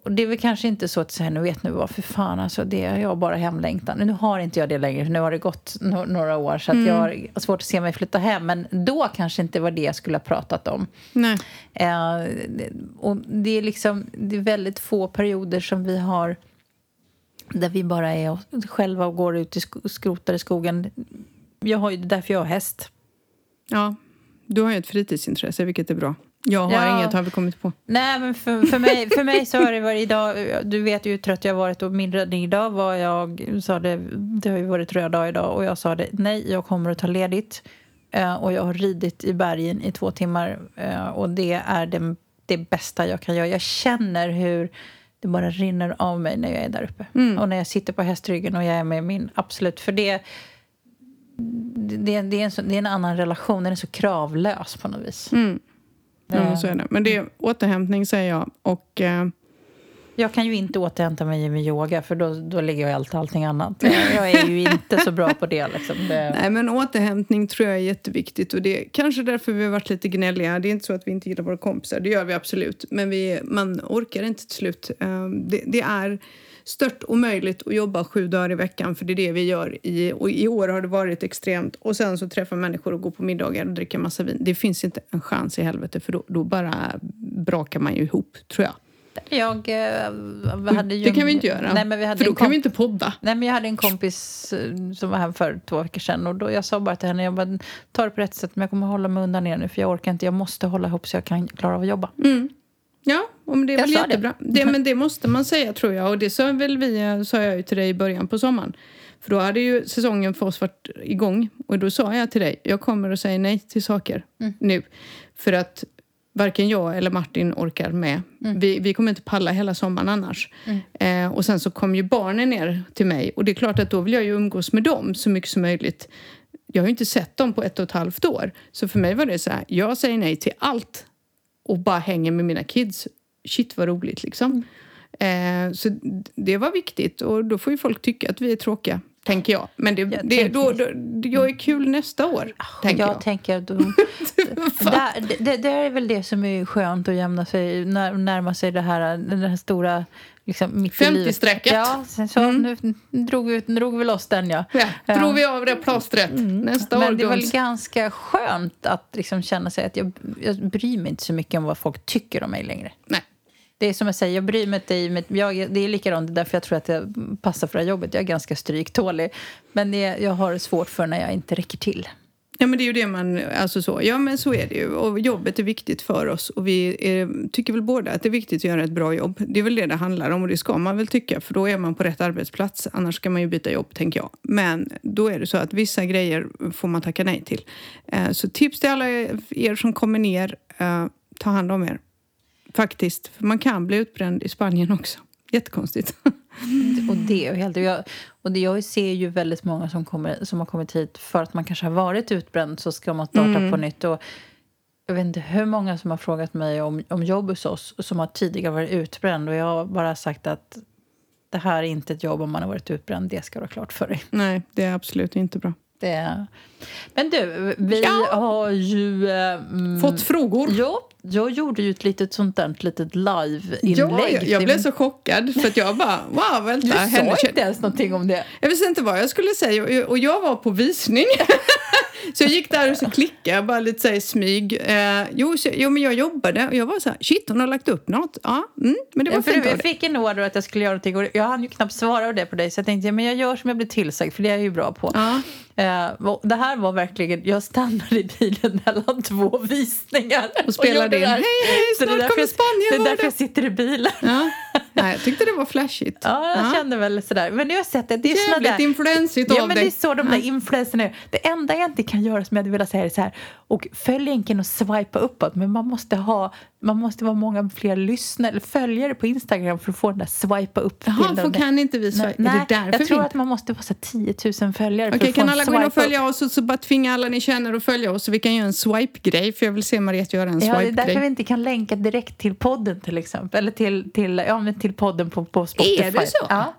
Speaker 2: och det är väl kanske inte så att säga, nu vet nu vad, för fan alltså, det är jag bara hemlängtan. Nu har inte jag det längre, för nu har det gått no några år så att mm. jag har svårt att se mig flytta hem. Men då kanske inte var det jag skulle ha pratat om.
Speaker 1: Nej.
Speaker 2: Eh, och det är liksom, det är väldigt få perioder som vi har där vi bara är själva och går ut och skrotar i skogen. Jag har ju, därför jag har häst.
Speaker 1: Ja, du har ju ett fritidsintresse, vilket är bra. Jag har ja. inget, har vi kommit på.
Speaker 2: Nej, men för, för, mig, för mig så har det varit idag... Du vet ju hur trött jag har varit och min räddning idag var jag sa det, det har ju varit röd dag idag och jag sa det, nej, jag kommer att ta ledigt. Uh, och jag har ridit i bergen i två timmar uh, och det är det, det bästa jag kan göra. Jag känner hur det bara rinner av mig när jag är där uppe. Mm. Och när jag sitter på hästryggen och jag är med min absolut... För det, det, det, är en det är en annan relation, den är så kravlös på något vis.
Speaker 1: Mm. Ja, så är det. Men det är återhämtning, säger jag. Och, eh,
Speaker 2: jag kan ju inte återhämta mig med yoga, för då, då ligger jag allt allting annat. Jag är ju inte så bra på det. Liksom. det.
Speaker 1: Nej, men återhämtning tror jag är jätteviktigt. Och det är kanske därför vi har varit lite gnälliga. Det är inte så att vi inte gillar våra kompisar, det gör vi absolut. Men vi, man orkar inte till slut. Eh, det, det är stört omöjligt att jobba sju dagar i veckan för det är det vi gör. I, och I år har det varit extremt. Och sen så träffa människor och gå på middagar och dricka massa vin. Det finns inte en chans i helvete för då, då bara brakar man ju ihop, tror jag.
Speaker 2: Jag äh, hade ju...
Speaker 1: Det kan vi inte göra,
Speaker 2: nej, men vi hade
Speaker 1: för då kan vi inte podda.
Speaker 2: Nej, men jag hade en kompis eh, som var här för två veckor sedan och då jag sa bara till henne, jag bara, ta det på rätt sätt men jag kommer hålla mig undan er nu för jag orkar inte, jag måste hålla ihop så jag kan klara av att jobba.
Speaker 1: Mm. Ja, men det är jag väl jättebra. Det. det. men det måste man säga tror jag. Och det sa, väl vi, sa jag ju till dig i början på sommaren. För då hade ju säsongen för oss varit igång. Och då sa jag till dig, jag kommer att säga nej till saker mm. nu. För att varken jag eller Martin orkar med. Mm. Vi, vi kommer inte palla hela sommaren annars. Mm. Eh, och sen så kom ju barnen ner till mig. Och det är klart att då vill jag ju umgås med dem så mycket som möjligt. Jag har ju inte sett dem på ett och ett halvt år. Så för mig var det så här, jag säger nej till allt och bara hänger med mina kids. Shit vad roligt liksom. Mm. Eh, så det var viktigt och då får ju folk tycka att vi är tråkiga. Tänker jag. Men det, jag, det, då, då, jag är kul nästa år.
Speaker 2: Tänker jag, jag. tänker då, där, det, det, är väl det som är skönt att jämna sig, när, närma sig det här, den här stora liksom,
Speaker 1: 50-strecket.
Speaker 2: Ja, så mm. nu drog vi, drog vi loss den, ja.
Speaker 1: ja drog vi av det plåstret. Mm. Nästa
Speaker 2: Men det var ganska skönt att liksom känna sig att jag, jag bryr mig inte så mycket om vad folk tycker om mig längre.
Speaker 1: Nej.
Speaker 2: Det är som jag säger, jag bryr mig inte. I, jag, det är likadant, därför jag tror att jag passar för det här jobbet. Jag är ganska stryktålig. Men det, jag har svårt för när jag inte räcker till.
Speaker 1: Ja, men det är ju det man... Alltså så. Ja, men så är det ju. Och jobbet är viktigt för oss. Och vi är, tycker väl båda att det är viktigt att göra ett bra jobb. Det är väl det det handlar om och det ska man väl tycka. För då är man på rätt arbetsplats. Annars ska man ju byta jobb, tänker jag. Men då är det så att vissa grejer får man tacka nej till. Eh, så tips till alla er som kommer ner. Eh, ta hand om er. Faktiskt. För man kan bli utbränd i Spanien också. Jättekonstigt.
Speaker 2: Och det är helt... Jag, och det, jag ser ju väldigt många som, kommer, som har kommit hit för att man kanske har varit utbränd så ska man starta mm. på nytt. Och jag vet inte hur många som har frågat mig om, om jobb hos oss som har tidigare varit utbränd och jag har bara sagt att det här är inte ett jobb om man har varit utbränd. Det ska du ha klart för dig.
Speaker 1: Nej, det är absolut inte bra.
Speaker 2: Det... Men du, vi ja. har ju... Um...
Speaker 1: Fått frågor.
Speaker 2: Ja, jag gjorde ju ett litet sånt där litet live-inlägg. Ja,
Speaker 1: jag, jag blev så chockad för att jag bara, wow, vänta.
Speaker 2: Du sa inte ens någonting om det.
Speaker 1: Jag visste inte vad jag skulle säga och jag var på visning. Så jag gick där och så klickade jag bara lite så i smyg. Eh, jo, så, jo, men jag jobbade och jag var så här, shit hon har lagt upp något. Ja, mm, men det var
Speaker 2: Ja,
Speaker 1: fint
Speaker 2: jag fick en order att jag skulle göra någonting och jag hann ju knappt svara det på dig så jag tänkte ja, men jag gör som jag blir tillsagd för det är jag ju bra på.
Speaker 1: Ja.
Speaker 2: Eh, det här var verkligen, jag stannade i bilen mellan två visningar.
Speaker 1: Och spelade in. "Hej, hej, snart kommer Spanien,
Speaker 2: Det är därför
Speaker 1: det."
Speaker 2: jag sitter i bilen.
Speaker 1: Ja. Nej, jag tyckte det var flashigt.
Speaker 2: Ja, jag kände väl sådär. Men nu har jag sett det. det är
Speaker 1: Jävligt
Speaker 2: där,
Speaker 1: influensigt
Speaker 2: Ja,
Speaker 1: av
Speaker 2: men det
Speaker 1: dig.
Speaker 2: är så de där influenserna är. Det enda jag inte kan göra som jag hade velat säga är så här. Och följ länken och swipa uppåt. Men man måste ha, man måste vara många fler lyssnare eller följare på Instagram för att få den där swipa upp
Speaker 1: Jaha, för kan inte vi swipa?
Speaker 2: Nej,
Speaker 1: är det därför
Speaker 2: jag tror
Speaker 1: vi...
Speaker 2: att man måste vara så här 10 000 följare
Speaker 1: Okej,
Speaker 2: få
Speaker 1: kan alla gå in och följa oss och så bara tvinga alla ni känner att följa oss så vi kan göra en swipe-grej för jag vill se Mariette göra en
Speaker 2: Ja, det är därför vi
Speaker 1: swipe-grej.
Speaker 2: inte kan länka direkt till podden till exempel. Eller till, till, ja, men till podden på, på Spotify.
Speaker 1: Är det så?
Speaker 2: Ja.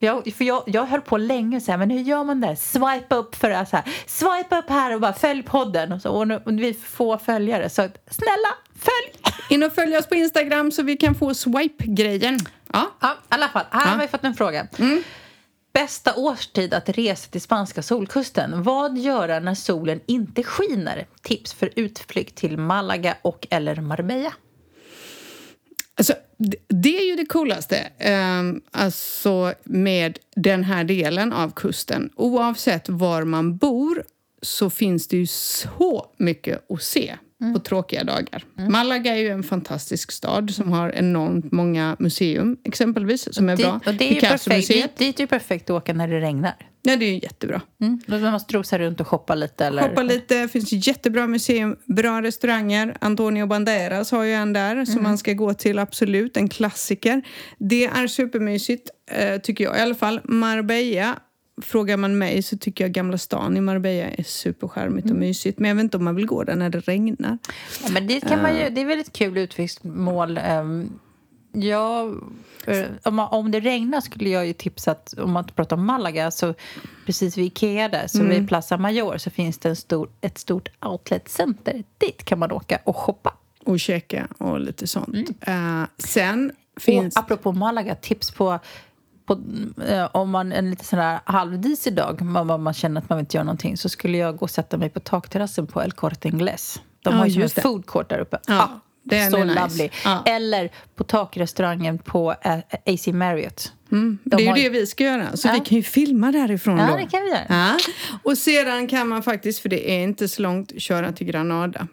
Speaker 2: Jag, för jag, jag höll på länge så här, men hur gör man det? Swipe upp för så här, swipe upp här och bara följ podden. Och, så, och, nu, och vi får följare. Så snälla, följ!
Speaker 1: In och följ oss på Instagram så vi kan få swipe-grejen. Ja.
Speaker 2: Ja, i alla fall. Här
Speaker 1: Ja.
Speaker 2: har vi fått en fråga.
Speaker 1: Mm.
Speaker 2: Bästa årstid att resa till spanska solkusten. Vad göra när solen inte skiner? Tips för utflykt till Malaga och eller Marbella.
Speaker 1: Alltså, det, är ju det coolaste um, alltså med den här delen av kusten. Oavsett var man bor så finns det ju så mycket att se på tråkiga dagar. Malaga är ju en fantastisk stad som har enormt många museum exempelvis som är bra.
Speaker 2: Och det är ju perfekt, dit, dit är ju perfekt att åka när det regnar.
Speaker 1: Ja, det är ju jättebra.
Speaker 2: Mm. Då man måste strosa runt och shoppa lite. Eller?
Speaker 1: Hoppa lite, finns jättebra museum, bra restauranger. Antonio Banderas har ju en där som man ska gå till, absolut. En klassiker. Det är supermysigt, eh, tycker jag i alla fall. Marbella, frågar man mig så tycker jag Gamla stan i Marbella är supercharmigt och mysigt. Men jag vet inte om man vill gå där när det regnar.
Speaker 2: Ja, men det, kan man ju, det är väl ett kul utflyktsmål. Um, ja, eh, om, om det regnar skulle jag ju tipsa att om man pratar om Malaga så precis vid Ikea där, så vid Plaza Mayor så finns det en stor, ett stort outletcenter. Dit kan man åka och shoppa.
Speaker 1: Och käka och lite sånt. Eh, sen finns...
Speaker 2: Och apropå Malaga, tips på, på eh, om man en lite sån här halvdisig dag, man, man känner att man inte gör någonting, så skulle jag gå och sätta mig på takterrassen på El Corte Inglés. De
Speaker 1: Ja,
Speaker 2: har ju en food court där uppe.
Speaker 1: Ja, den
Speaker 2: så
Speaker 1: nice.
Speaker 2: lovely.
Speaker 1: Ja.
Speaker 2: Eller på takrestaurangen på eh, AC Marriott.
Speaker 1: Mm,
Speaker 2: De
Speaker 1: det är ju
Speaker 2: har-
Speaker 1: det vi ska göra, så
Speaker 2: Ja.
Speaker 1: vi kan ju filma därifrån
Speaker 2: Ja,
Speaker 1: då.
Speaker 2: det kan vi göra.
Speaker 1: Ja. Och sedan kan man faktiskt, för det är inte så långt, köra till Granada.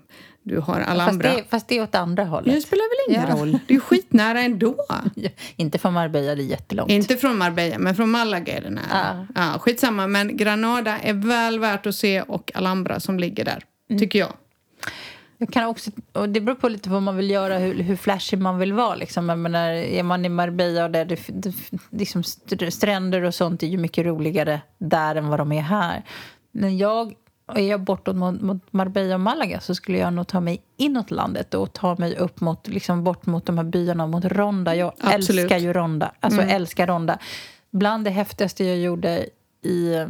Speaker 1: Du har
Speaker 2: Fast
Speaker 1: Alhambra.
Speaker 2: det, fast det är åt andra hållet.
Speaker 1: Det spelar väl ingen
Speaker 2: Ja.
Speaker 1: roll? Det är skitnära ändå.
Speaker 2: Ja, Inte från Marbella, det är jättelångt.
Speaker 1: Inte från Marbella, men från Malaga är det nära. Ja. skitsamma, men Granada är väl värt att se och Alhambra som ligger där,
Speaker 2: Mm.
Speaker 1: tycker jag.
Speaker 2: Jag kan också, och det beror på lite vad man vill göra, hur, hur flashig man vill vara. Liksom. Jag menar, är man i Marbella och där det, det, liksom str- stränder och sånt är ju mycket roligare där än vad de är här. Men jag, är jag bortåt mot, mot Marbella och Malaga så skulle jag nog ta mig inåt landet och ta mig upp mot, liksom bort mot de här byarna, mot Ronda. Jag
Speaker 1: Absolut.
Speaker 2: älskar ju Ronda. Alltså älskar Ronda. Bland det häftigaste jag gjorde i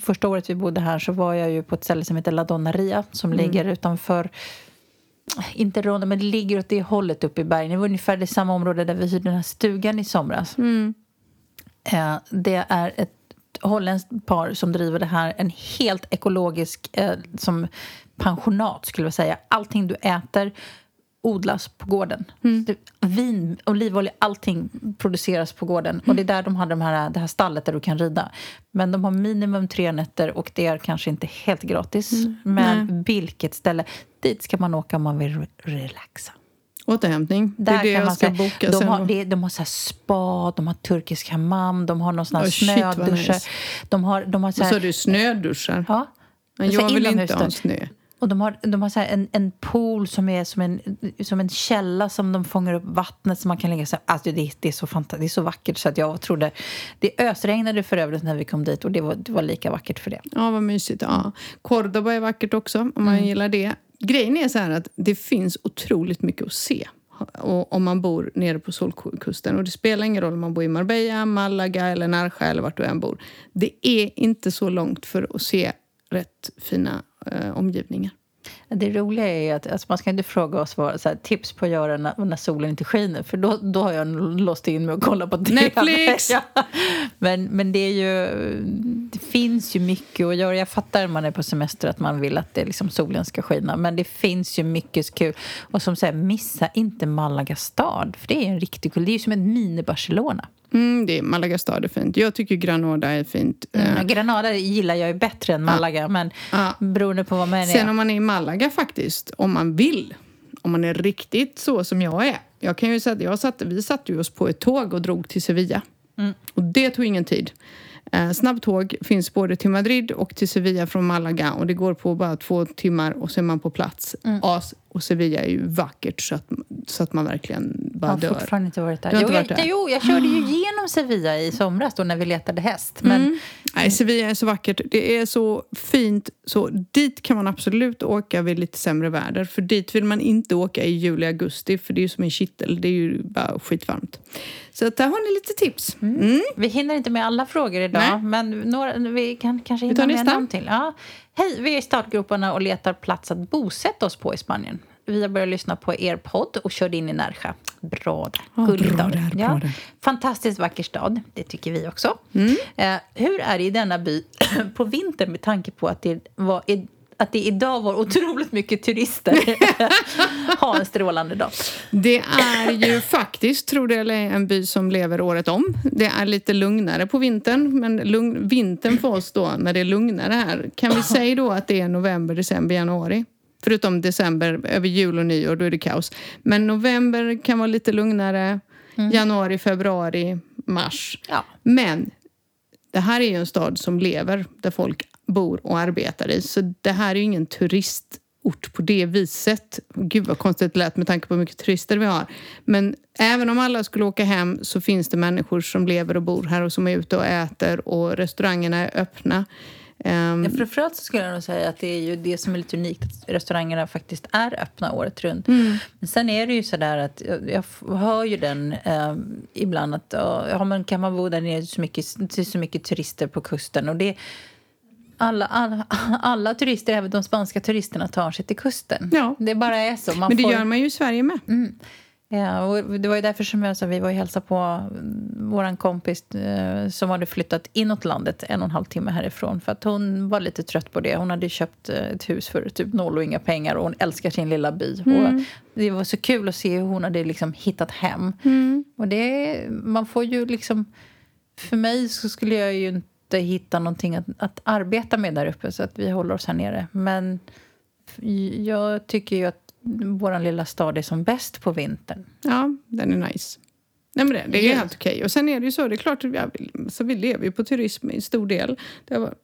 Speaker 2: första året vi bodde här så var jag ju på ett ställe som heter La Donnaria som ligger utanför inte Ronda, men det ligger åt det hållet uppe i bergen. Det var ungefär det samma område där vi hyrde den här stugan i somras. Eh, det är ett holländskt par som driver det här. En helt ekologisk eh, som pensionat, skulle jag säga. Allting du äter odlas på gården. Det, vin, olivolja, allting produceras på gården. Och det är där de har de här, det här stallet där du kan rida. Men de har minimum tre nätter och det är kanske inte helt gratis. Men vilket ställe. Dit ska man åka om man vill re- relaxa.
Speaker 1: Återhämtning, det är det jag ska
Speaker 2: säga-
Speaker 1: boka
Speaker 2: de
Speaker 1: sen.
Speaker 2: har, det, de har så spa, de har turkisk hammam, de har någon sån här
Speaker 1: Oh,
Speaker 2: snöduscher.
Speaker 1: nice.
Speaker 2: De har, de har så
Speaker 1: Så
Speaker 2: här,
Speaker 1: du snöduschar?
Speaker 2: ja,
Speaker 1: Men jag vill inte ha snö.
Speaker 2: Och de har, de har så en, en pool som är som en, som en källa som de fångar upp vattnet så man kan lägga sig. Alltså det, det, är så fanta- det är så vackert så att jag trodde... Det ösregnade för övrigt när vi kom dit och det var, det var lika vackert för det.
Speaker 1: Ja, vad mysigt. Ja. Cordoba är vackert också, om man
Speaker 2: Mm.
Speaker 1: gillar det. Grejen är så att det finns otroligt mycket att se och om man bor nere på Solkusten. Och det spelar ingen roll om man bor i Marbella, Malaga eller Narja eller vart du än bor. Det är inte så långt för att se rätt fina Eh, omgivningar.
Speaker 2: Det roliga är att alltså man ska inte fråga oss vad så här, tips på att göra när, när, solen inte skiner för då, då har jag låst in mig och kollat på
Speaker 1: TV. Netflix!
Speaker 2: Ja. Men, men det, är ju, det finns ju mycket att göra. Jag fattar när man är på semester att man vill att det, liksom, solen ska skina men det finns ju mycket kul. Och som säger, missa inte Malaga stad för det är en riktigt kul. Det är ju som ett mini-Barcelona.
Speaker 1: Mm, det är Malaga stad är fint. Jag tycker Granada är fint.
Speaker 2: Mm, eh, Granada gillar jag ju bättre än Malaga, ja. men ja. beroende på vad man är.
Speaker 1: Sen om man är i Malaga faktiskt, om man vill, om man är riktigt så som jag är. Jag kan ju säga jag satt, vi satte oss på ett tåg och drog till Sevilla. Mm. Och det tog ingen tid. Eh, snabbtåg finns både till Madrid och till Sevilla från Malaga och det går på bara två timmar och så är man på plats. Mm. As, och Sevilla är ju vackert så att, så att man verkligen bara
Speaker 2: dör. Jag har fortfarande inte varit där. Jo, varit där? Jag, jo, jag körde ju genom Sevilla i somras då när vi letade häst. Men... Mm.
Speaker 1: Nej, Sevilla är så vackert. Det är så fint. Så dit kan man absolut åka vid lite sämre väder. För dit vill man inte åka i juli, augusti för det är ju som en kittel. Det är ju bara skitvarmt. Så att där har ni lite tips.
Speaker 2: Mm. Mm. Vi hinner inte med alla frågor idag, Nej. men några, vi kan kanske hinna med någon till. Ja. Hej, vi är i startgroparna och letar plats att bosätta oss på i Spanien. Vi har börjat lyssna på er podd och körde in i Närsjö. Bra där.
Speaker 1: Gulligt där, ja.
Speaker 2: Fantastiskt vacker stad, det tycker vi också. Mm. Eh, hur är det i denna by på vintern med tanke på att det var att det idag var otroligt mycket turister. ha en strålande dag.
Speaker 1: Det är ju faktiskt, tror det eller en by som lever året om. Det är lite lugnare på vintern, men lugn, vintern för oss då, när det är lugnare här, kan vi säga då att det är november, december, januari? Förutom december, över jul och nyår, då är det kaos. Men november kan vara lite lugnare, mm. januari, februari, mars. Ja. Men det här är ju en stad som lever, där folk bor och arbetar i. Så det här är ju ingen turistort på det viset. Gud vad konstigt det lät med tanke på hur mycket turister vi har. Men även om alla skulle åka hem så finns det människor som lever och bor här och som är ute och äter och restaurangerna är öppna.
Speaker 2: Um, ja, framförallt så skulle jag nog säga att det är ju det som är lite unikt att restaurangerna faktiskt är öppna året runt. Mm. Men sen är det ju så där att jag, jag hör ju den eh, ibland att ja, men kan man bo där nere så mycket, är så mycket turister på kusten och det alla, alla, alla turister, även de spanska turisterna, tar sig till kusten. Ja. Det bara är så.
Speaker 1: Man Men det får... gör man ju i Sverige med. Mm.
Speaker 2: Ja, och det var ju därför som jag sa, vi var och hälsade på vår kompis eh, som hade flyttat inåt landet en och en halv timme härifrån. För att hon var lite trött på det. Hon hade köpt eh, ett hus för typ noll och inga pengar och hon älskar sin lilla by. Mm. Och det var så kul att se hur hon hade liksom hittat hem. Mm. Och det, man får ju liksom... För mig så skulle jag ju inte hitta någonting att, att arbeta med där uppe så att vi håller oss här nere. Men jag tycker ju att vår lilla stad är som bäst på vintern.
Speaker 1: Ja, den är nice. Nej, men det, det är helt okej. Och sen är det ju så, det är klart, vi, så vi lever ju på turism i stor del.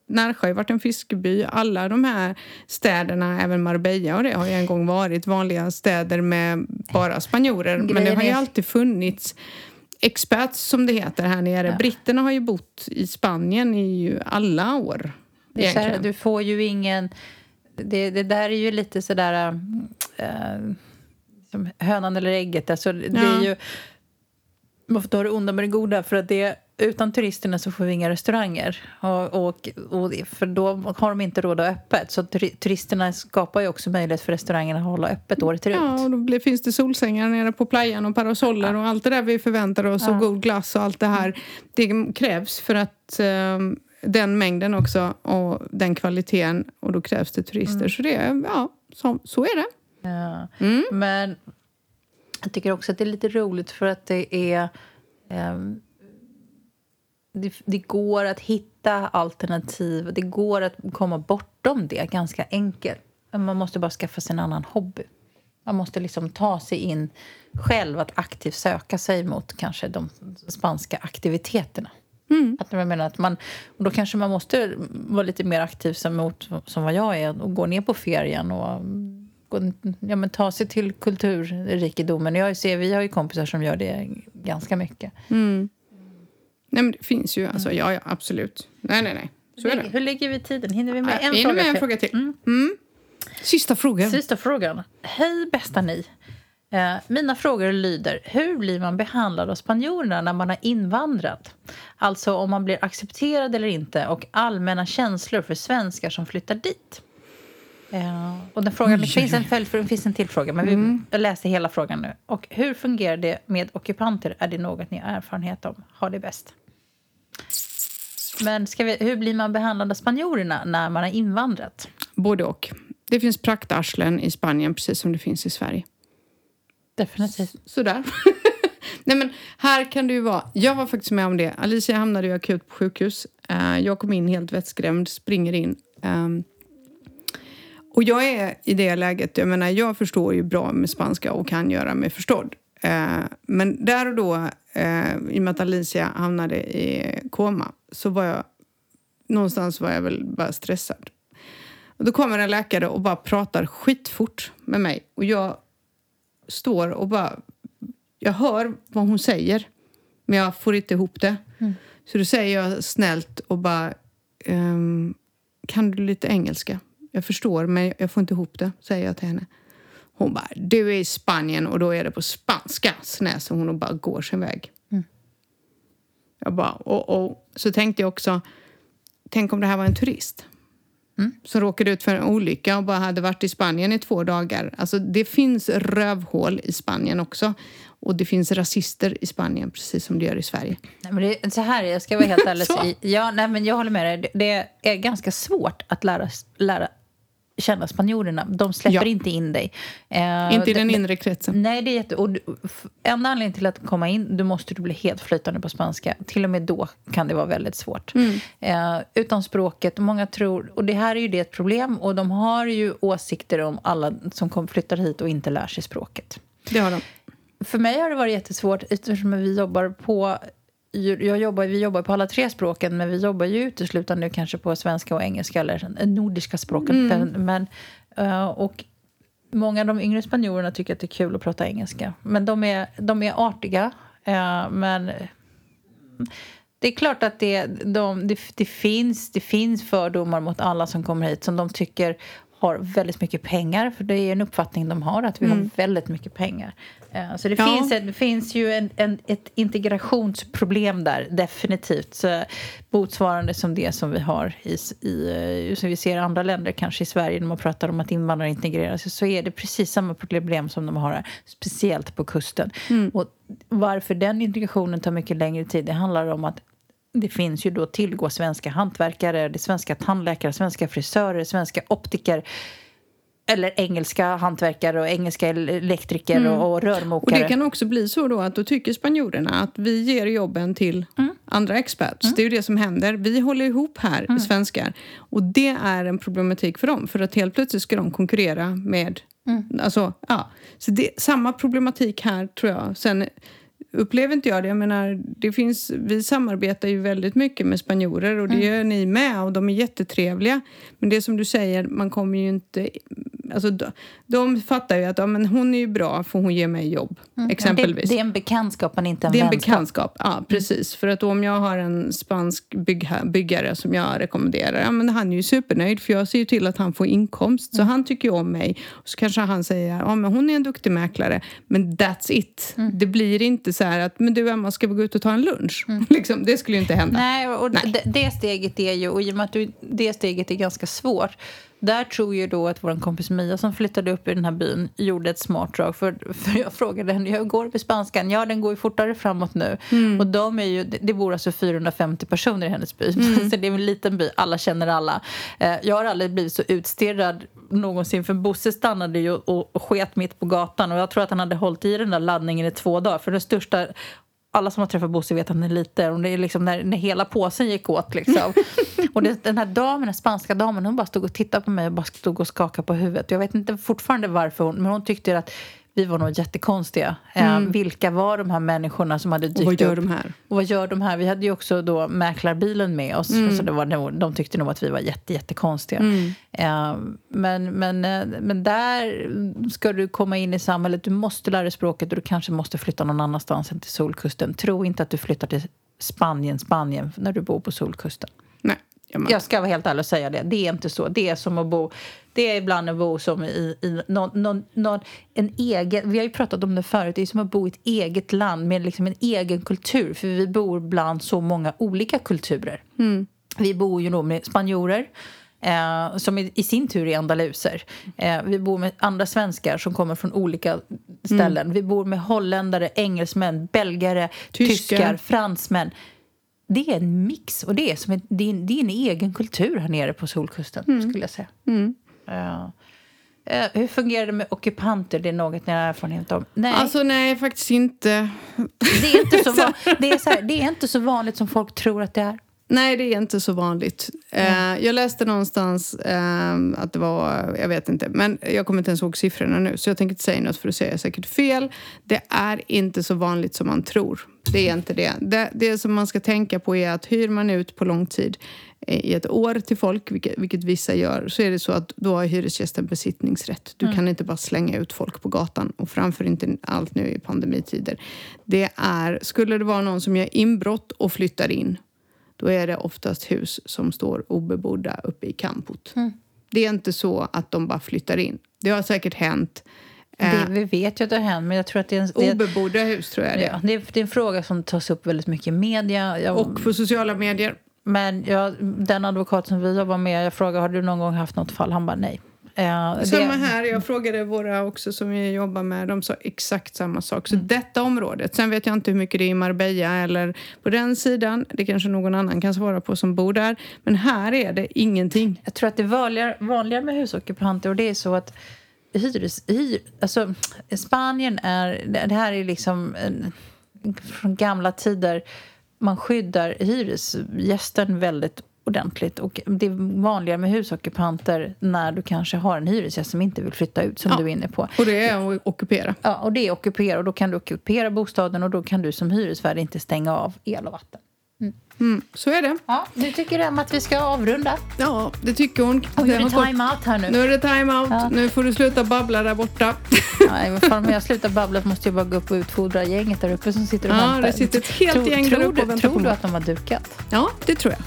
Speaker 1: Närsjö har varit en fiskeby. Alla de här städerna, även Marbella och det, har ju en gång varit vanliga städer med bara spanjorer. Men det har ju alltid funnits expats som det heter här nere. Ja. Britterna har ju bott i Spanien i ju alla år.
Speaker 2: Det är du får ju ingen... Det, det där är ju lite sådär eh, som hönan eller ägget. Alltså, det ja. är ju, man får ta det onda med det goda. För att det, utan turisterna så får vi inga restauranger. Och, och, och, för då har de inte råd att ha öppet. Så turisterna skapar ju också möjlighet för restaurangerna att hålla öppet året runt.
Speaker 1: Ja, och då blir, finns det solsängar nere på playan och parasoller ja. och allt det där vi förväntar oss. Ja. Och god glass och allt det här. Det krävs för att um, den mängden också och den kvaliteten. Och då krävs det turister. Mm. Så det, ja, så, så är det.
Speaker 2: Ja. Mm. Men jag tycker också att det är lite roligt för att det är... Um, det, det, går att hitta alternativ. Det går att komma bortom det ganska enkelt. Man måste bara skaffa sig en annan hobby. Man måste liksom ta sig in själv, att aktivt söka sig mot kanske de spanska aktiviteterna. Mm. Att jag menar att man, och då kanske man måste vara lite mer aktiv som, mot, som vad jag är och gå ner på ferien och ja, men ta sig till kulturrikedomen. Jag ser, vi har ju kompisar som gör det ganska mycket. Mm.
Speaker 1: Nej, men det finns ju. Alltså, ja, ja, absolut. Nej, nej, nej.
Speaker 2: Så är det. Hur lägger vi tiden? Hinner vi med en, fråga,
Speaker 1: med en fråga till? Mm. Mm. Sista frågan.
Speaker 2: Sista frågan. Hej, bästa ni. Eh, mina frågor lyder. Hur blir man behandlad av spanjorerna när man har invandrat? Alltså om man blir accepterad eller inte och allmänna känslor för svenskar som flyttar dit. Eh, och den frågan, det finns en följdfråga, det finns en till fråga, men vi mm. läser hela frågan nu. Och hur fungerar det med ockupanter? Är det något ni har erfarenhet om? Har det bäst? Men vi, hur blir man behandlad av spanjorerna när man har invandrat?
Speaker 1: Både och. Det finns praktarslen i Spanien precis som det finns i Sverige.
Speaker 2: Definitivt.
Speaker 1: Sådär. Nej men här kan det ju vara... Jag var faktiskt med om det. Alicia hamnade ju akut på sjukhus. Uh, jag kom in helt vettskrämd, springer in. Och jag är i det läget, jag menar jag förstår ju bra med spanska och kan göra mig förstådd. Uh, men där och då, uh, i och med att Alicia hamnade i koma, så var jag... Någonstans var jag väl bara stressad. Och då kommer en läkare och bara pratar skitfort med mig. Och jag står och bara jag hör vad hon säger, men jag får inte ihop det. Mm. Så då säger jag snällt och bara... Um, kan du lite engelska? Jag förstår, men jag får inte ihop det, säger jag till henne. Hon bara, du är i Spanien och då är det på spanska, snäser hon och bara går sin väg. Mm. Jag bara, och, och Så tänkte jag också, tänk om det här var en turist. Mm. som råkade ut för en olycka och bara hade varit i Spanien i två dagar. Alltså, det finns rövhål i Spanien också. Och det finns rasister i Spanien, precis som det gör i Sverige.
Speaker 2: Nej, men det, så här, jag ska vara helt ärlig. ja, nej, men jag håller med dig. Det är ganska svårt att lära, lära känna spanjorerna. De släpper ja. inte in dig.
Speaker 1: Eh, inte i den inre kretsen.
Speaker 2: Nej, det är jätte... Och enda anledningen till att komma in, du måste du bli helt flytande på spanska. Till och med då kan det vara väldigt svårt. Mm. Eh, utan språket, många tror... Och det här är ju det ett problem. Och de har ju åsikter om alla som kom, flyttar hit och inte lär sig språket.
Speaker 1: Det har de.
Speaker 2: För mig har det varit jättesvårt eftersom vi jobbar på jag jobbar, vi jobbar på alla tre språken, men vi jobbar ju uteslutande kanske på svenska och engelska, eller nordiska språken. Mm. Men, uh, och många av de yngre spanjorerna tycker att det är kul att prata engelska. Men de är, de är artiga, uh, men det är klart att det, de, det, det, finns, det finns fördomar mot alla som kommer hit som de tycker har väldigt mycket pengar. För det är en uppfattning de har, att vi mm. har väldigt mycket pengar. Eh, så det, ja. finns, det finns ju en, en, ett integrationsproblem där, definitivt. Så, motsvarande som det som vi har i, i, eh, som vi ser i andra länder, kanske i Sverige, när man pratar om att invandrare integreras, så är det precis samma problem som de har här, speciellt på kusten. Mm. Och varför den integrationen tar mycket längre tid, det handlar om att det finns ju då tillgå svenska hantverkare, det svenska tandläkare, svenska frisörer, svenska optiker eller engelska hantverkare och engelska elektriker mm. och rörmokare.
Speaker 1: Och det kan också bli så då att då tycker spanjorerna att vi ger jobben till mm. andra experts. Mm. Det är ju det som händer. Vi håller ihop här, mm. svenskar. Och det är en problematik för dem. För att helt plötsligt ska de konkurrera med... Mm. Alltså, ja. Så det, samma problematik här, tror jag. Sen upplever inte jag det. Jag menar, det finns, vi samarbetar ju väldigt mycket med spanjorer och det mm. gör ni med och de är jättetrevliga. Men det som du säger, man kommer ju inte Alltså, de, de fattar ju att ja, men hon är ju bra för hon ger mig jobb. Mm. Exempelvis.
Speaker 2: Det, det, är en bekantskap, men inte en
Speaker 1: Det är en
Speaker 2: vänskap.
Speaker 1: bekantskap, ja mm. precis. För att om jag har en spansk bygg, byggare som jag rekommenderar, ja, men han är ju supernöjd för jag ser ju till att han får inkomst. Så mm. han tycker ju om mig. Och så kanske han säger, ja men hon är en duktig mäklare. Men that's it. Mm. Det blir inte så här att, men du Emma, ska vi gå ut och ta en lunch? Mm. liksom, det skulle ju inte hända.
Speaker 2: Nej, och Nej. Det, det steget är ju, och i och med att du, det steget är ganska svårt där tror jag då att vår kompis Mia som flyttade upp i den här byn gjorde ett smart drag. För, för jag frågade henne, hur går det med spanskan? Ja, den går ju fortare framåt nu. Mm. Och de är ju, det bor alltså 450 personer i hennes by. Mm. Så det är en liten by, alla känner alla. Eh, jag har aldrig blivit så utstirrad någonsin. För Bosse stannade ju och, och sket mitt på gatan. Och jag tror att han hade hållit i den där laddningen i två dagar. För den största alla som har träffat Bosse vet att han är liten. det är liksom när, när hela påsen gick åt. Liksom. och det, den här damen, den spanska damen, hon bara stod och tittade på mig och bara stod och skakade på huvudet. Jag vet inte fortfarande varför, hon, men hon tyckte att vi var nog jättekonstiga. Eh, mm. vilka var de här människorna som hade dykt upp?
Speaker 1: Och vad gör upp? de här?
Speaker 2: Och vad gör de här? Vi hade ju också då mäklarbilen med oss. Mm. Så det var, de tyckte nog att vi var jätte, jättekonstiga. Mm. Uh, men, men, uh, men där ska du komma in i samhället. Du måste lära dig språket och du kanske måste flytta någon annanstans än till Solkusten. Tro inte att du flyttar till Spanien, Spanien när du bor på Solkusten.
Speaker 1: Nej.
Speaker 2: Jag ska vara helt ärlig och säga det. Det är inte så. Det är som att bo... Det är ibland att bo som i, i någon, någon, någon, en egen... Vi har ju pratat om det förut. Det är som att bo i ett eget land med liksom en egen kultur. För vi bor bland så många olika kulturer. Mm. Vi bor ju då med spanjorer. eh, som i, i, sin tur är andaluser. Eh, vi bor med andra svenskar som kommer från olika ställen. Mm. Vi bor med holländare, engelsmän, belgare, tyskar, tyskar fransmän. Det är en mix och det är, som en, det är, det är en egen kultur här nere på Solkusten. Mm. skulle jag säga. Mm. Uh, Uh, hur fungerar det med ockupanter? Det är något ni har erfarenhet av?
Speaker 1: Nej. Alltså nej, faktiskt inte.
Speaker 2: Det är inte så, det är så här, det är inte så vanligt som folk tror att det är.
Speaker 1: Nej, det är inte så vanligt. Mm. Uh, jag läste någonstans uh, att det var, jag vet inte, men jag kommer inte ens ihåg siffrorna nu så jag tänker inte säga något för att säga säkert fel. Det är inte så vanligt som man tror. Det är inte det. Det, det som man ska tänka på är att hyr man ut på lång tid i ett år till folk, vilket, vilket vissa gör, så är det så att då har hyresgästen besittningsrätt. Du mm. kan inte bara slänga ut folk på gatan och framför inte allt nu i pandemitider. Det är, skulle det vara någon som gör inbrott och flyttar in, då är det oftast hus som står obebodda uppe i campot. Mm. Det är inte så att de bara flyttar in. Det har säkert hänt.
Speaker 2: Det, eh, vi vet ju att det har hänt, men jag tror att det är... En,
Speaker 1: obebodda hus, tror jag det
Speaker 2: är. Ja, det är, det är en fråga som tas upp väldigt mycket i media.
Speaker 1: Jag, och på sociala medier.
Speaker 2: Men jag, den advokat som vi jobbar med, jag frågade har du någon gång haft något fall? Han bara nej.
Speaker 1: Eh, samma här. Jag frågade våra också som vi jobbar med. De sa exakt samma sak. Så mm. detta området. Sen vet jag inte hur mycket det är i Marbella eller på den sidan. Det kanske någon annan kan svara på som bor där. Men här är det ingenting.
Speaker 2: Jag tror att det är vanligare, vanligare med husockupanter och det är så att hyres... Hyr, alltså, Spanien är... Det här är liksom från gamla tider man skyddar hyresgästen väldigt ordentligt. Och det är vanligare med husockupanter när du kanske har en hyresgäst som inte vill flytta ut, som ja. du är inne på.
Speaker 1: Och det är att ockupera.
Speaker 2: Ja, och det är ockupera. Och då kan du ockupera bostaden och då kan du som hyresvärd inte stänga av el och vatten.
Speaker 1: Mm. Så är det.
Speaker 2: Ja, nu tycker Emma att vi ska avrunda.
Speaker 1: Ja, det tycker hon.
Speaker 2: Och nu är det time-out här nu.
Speaker 1: Nu är det time-out. Ja. Nu får du sluta babbla där borta.
Speaker 2: Nej, om jag slutar babbla måste jag bara gå upp och utfodra gänget där uppe som sitter och
Speaker 1: ja,
Speaker 2: väntar.
Speaker 1: det sitter ett helt tror, gäng där uppe och
Speaker 2: väntar Tror du att de har dukat?
Speaker 1: Ja, det tror jag.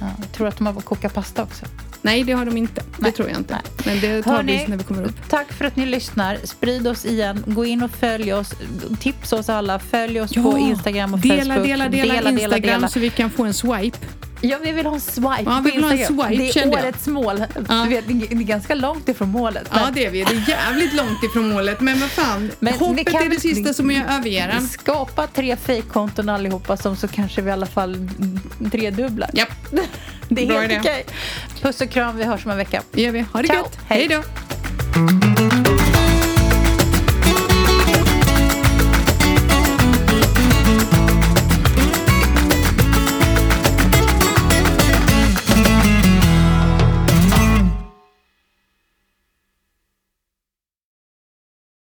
Speaker 2: Ja, jag tror att de har kokat pasta också.
Speaker 1: Nej, det har de inte. Nej. Det tror jag inte. Nej. Men det tar Hörrni, vi när vi kommer upp.
Speaker 2: Tack för att ni lyssnar. Sprid oss igen. Gå in och följ oss. Tipsa oss alla. Följ oss ja, på Instagram och
Speaker 1: dela,
Speaker 2: Facebook.
Speaker 1: Dela, dela, dela Instagram dela, så vi kan få en swipe.
Speaker 2: Ja, vi vill ha en swipe
Speaker 1: ja,
Speaker 2: på Instagram.
Speaker 1: Swipe,
Speaker 2: det är årets jag. mål. Ja. Vet, det är ganska långt ifrån målet.
Speaker 1: Ja, det är vi. Det är jävligt långt ifrån målet. Men vad fan, men hoppet är det sista som jag överger den.
Speaker 2: Skapa tre fejkkonton allihopa som så kanske vi i alla fall tredubblar.
Speaker 1: Japp.
Speaker 2: Det är Bra helt okej. Puss och kram. Vi hörs om en vecka.
Speaker 1: Det gör vi. Ha det
Speaker 2: Ciao.
Speaker 1: gött. Hej då.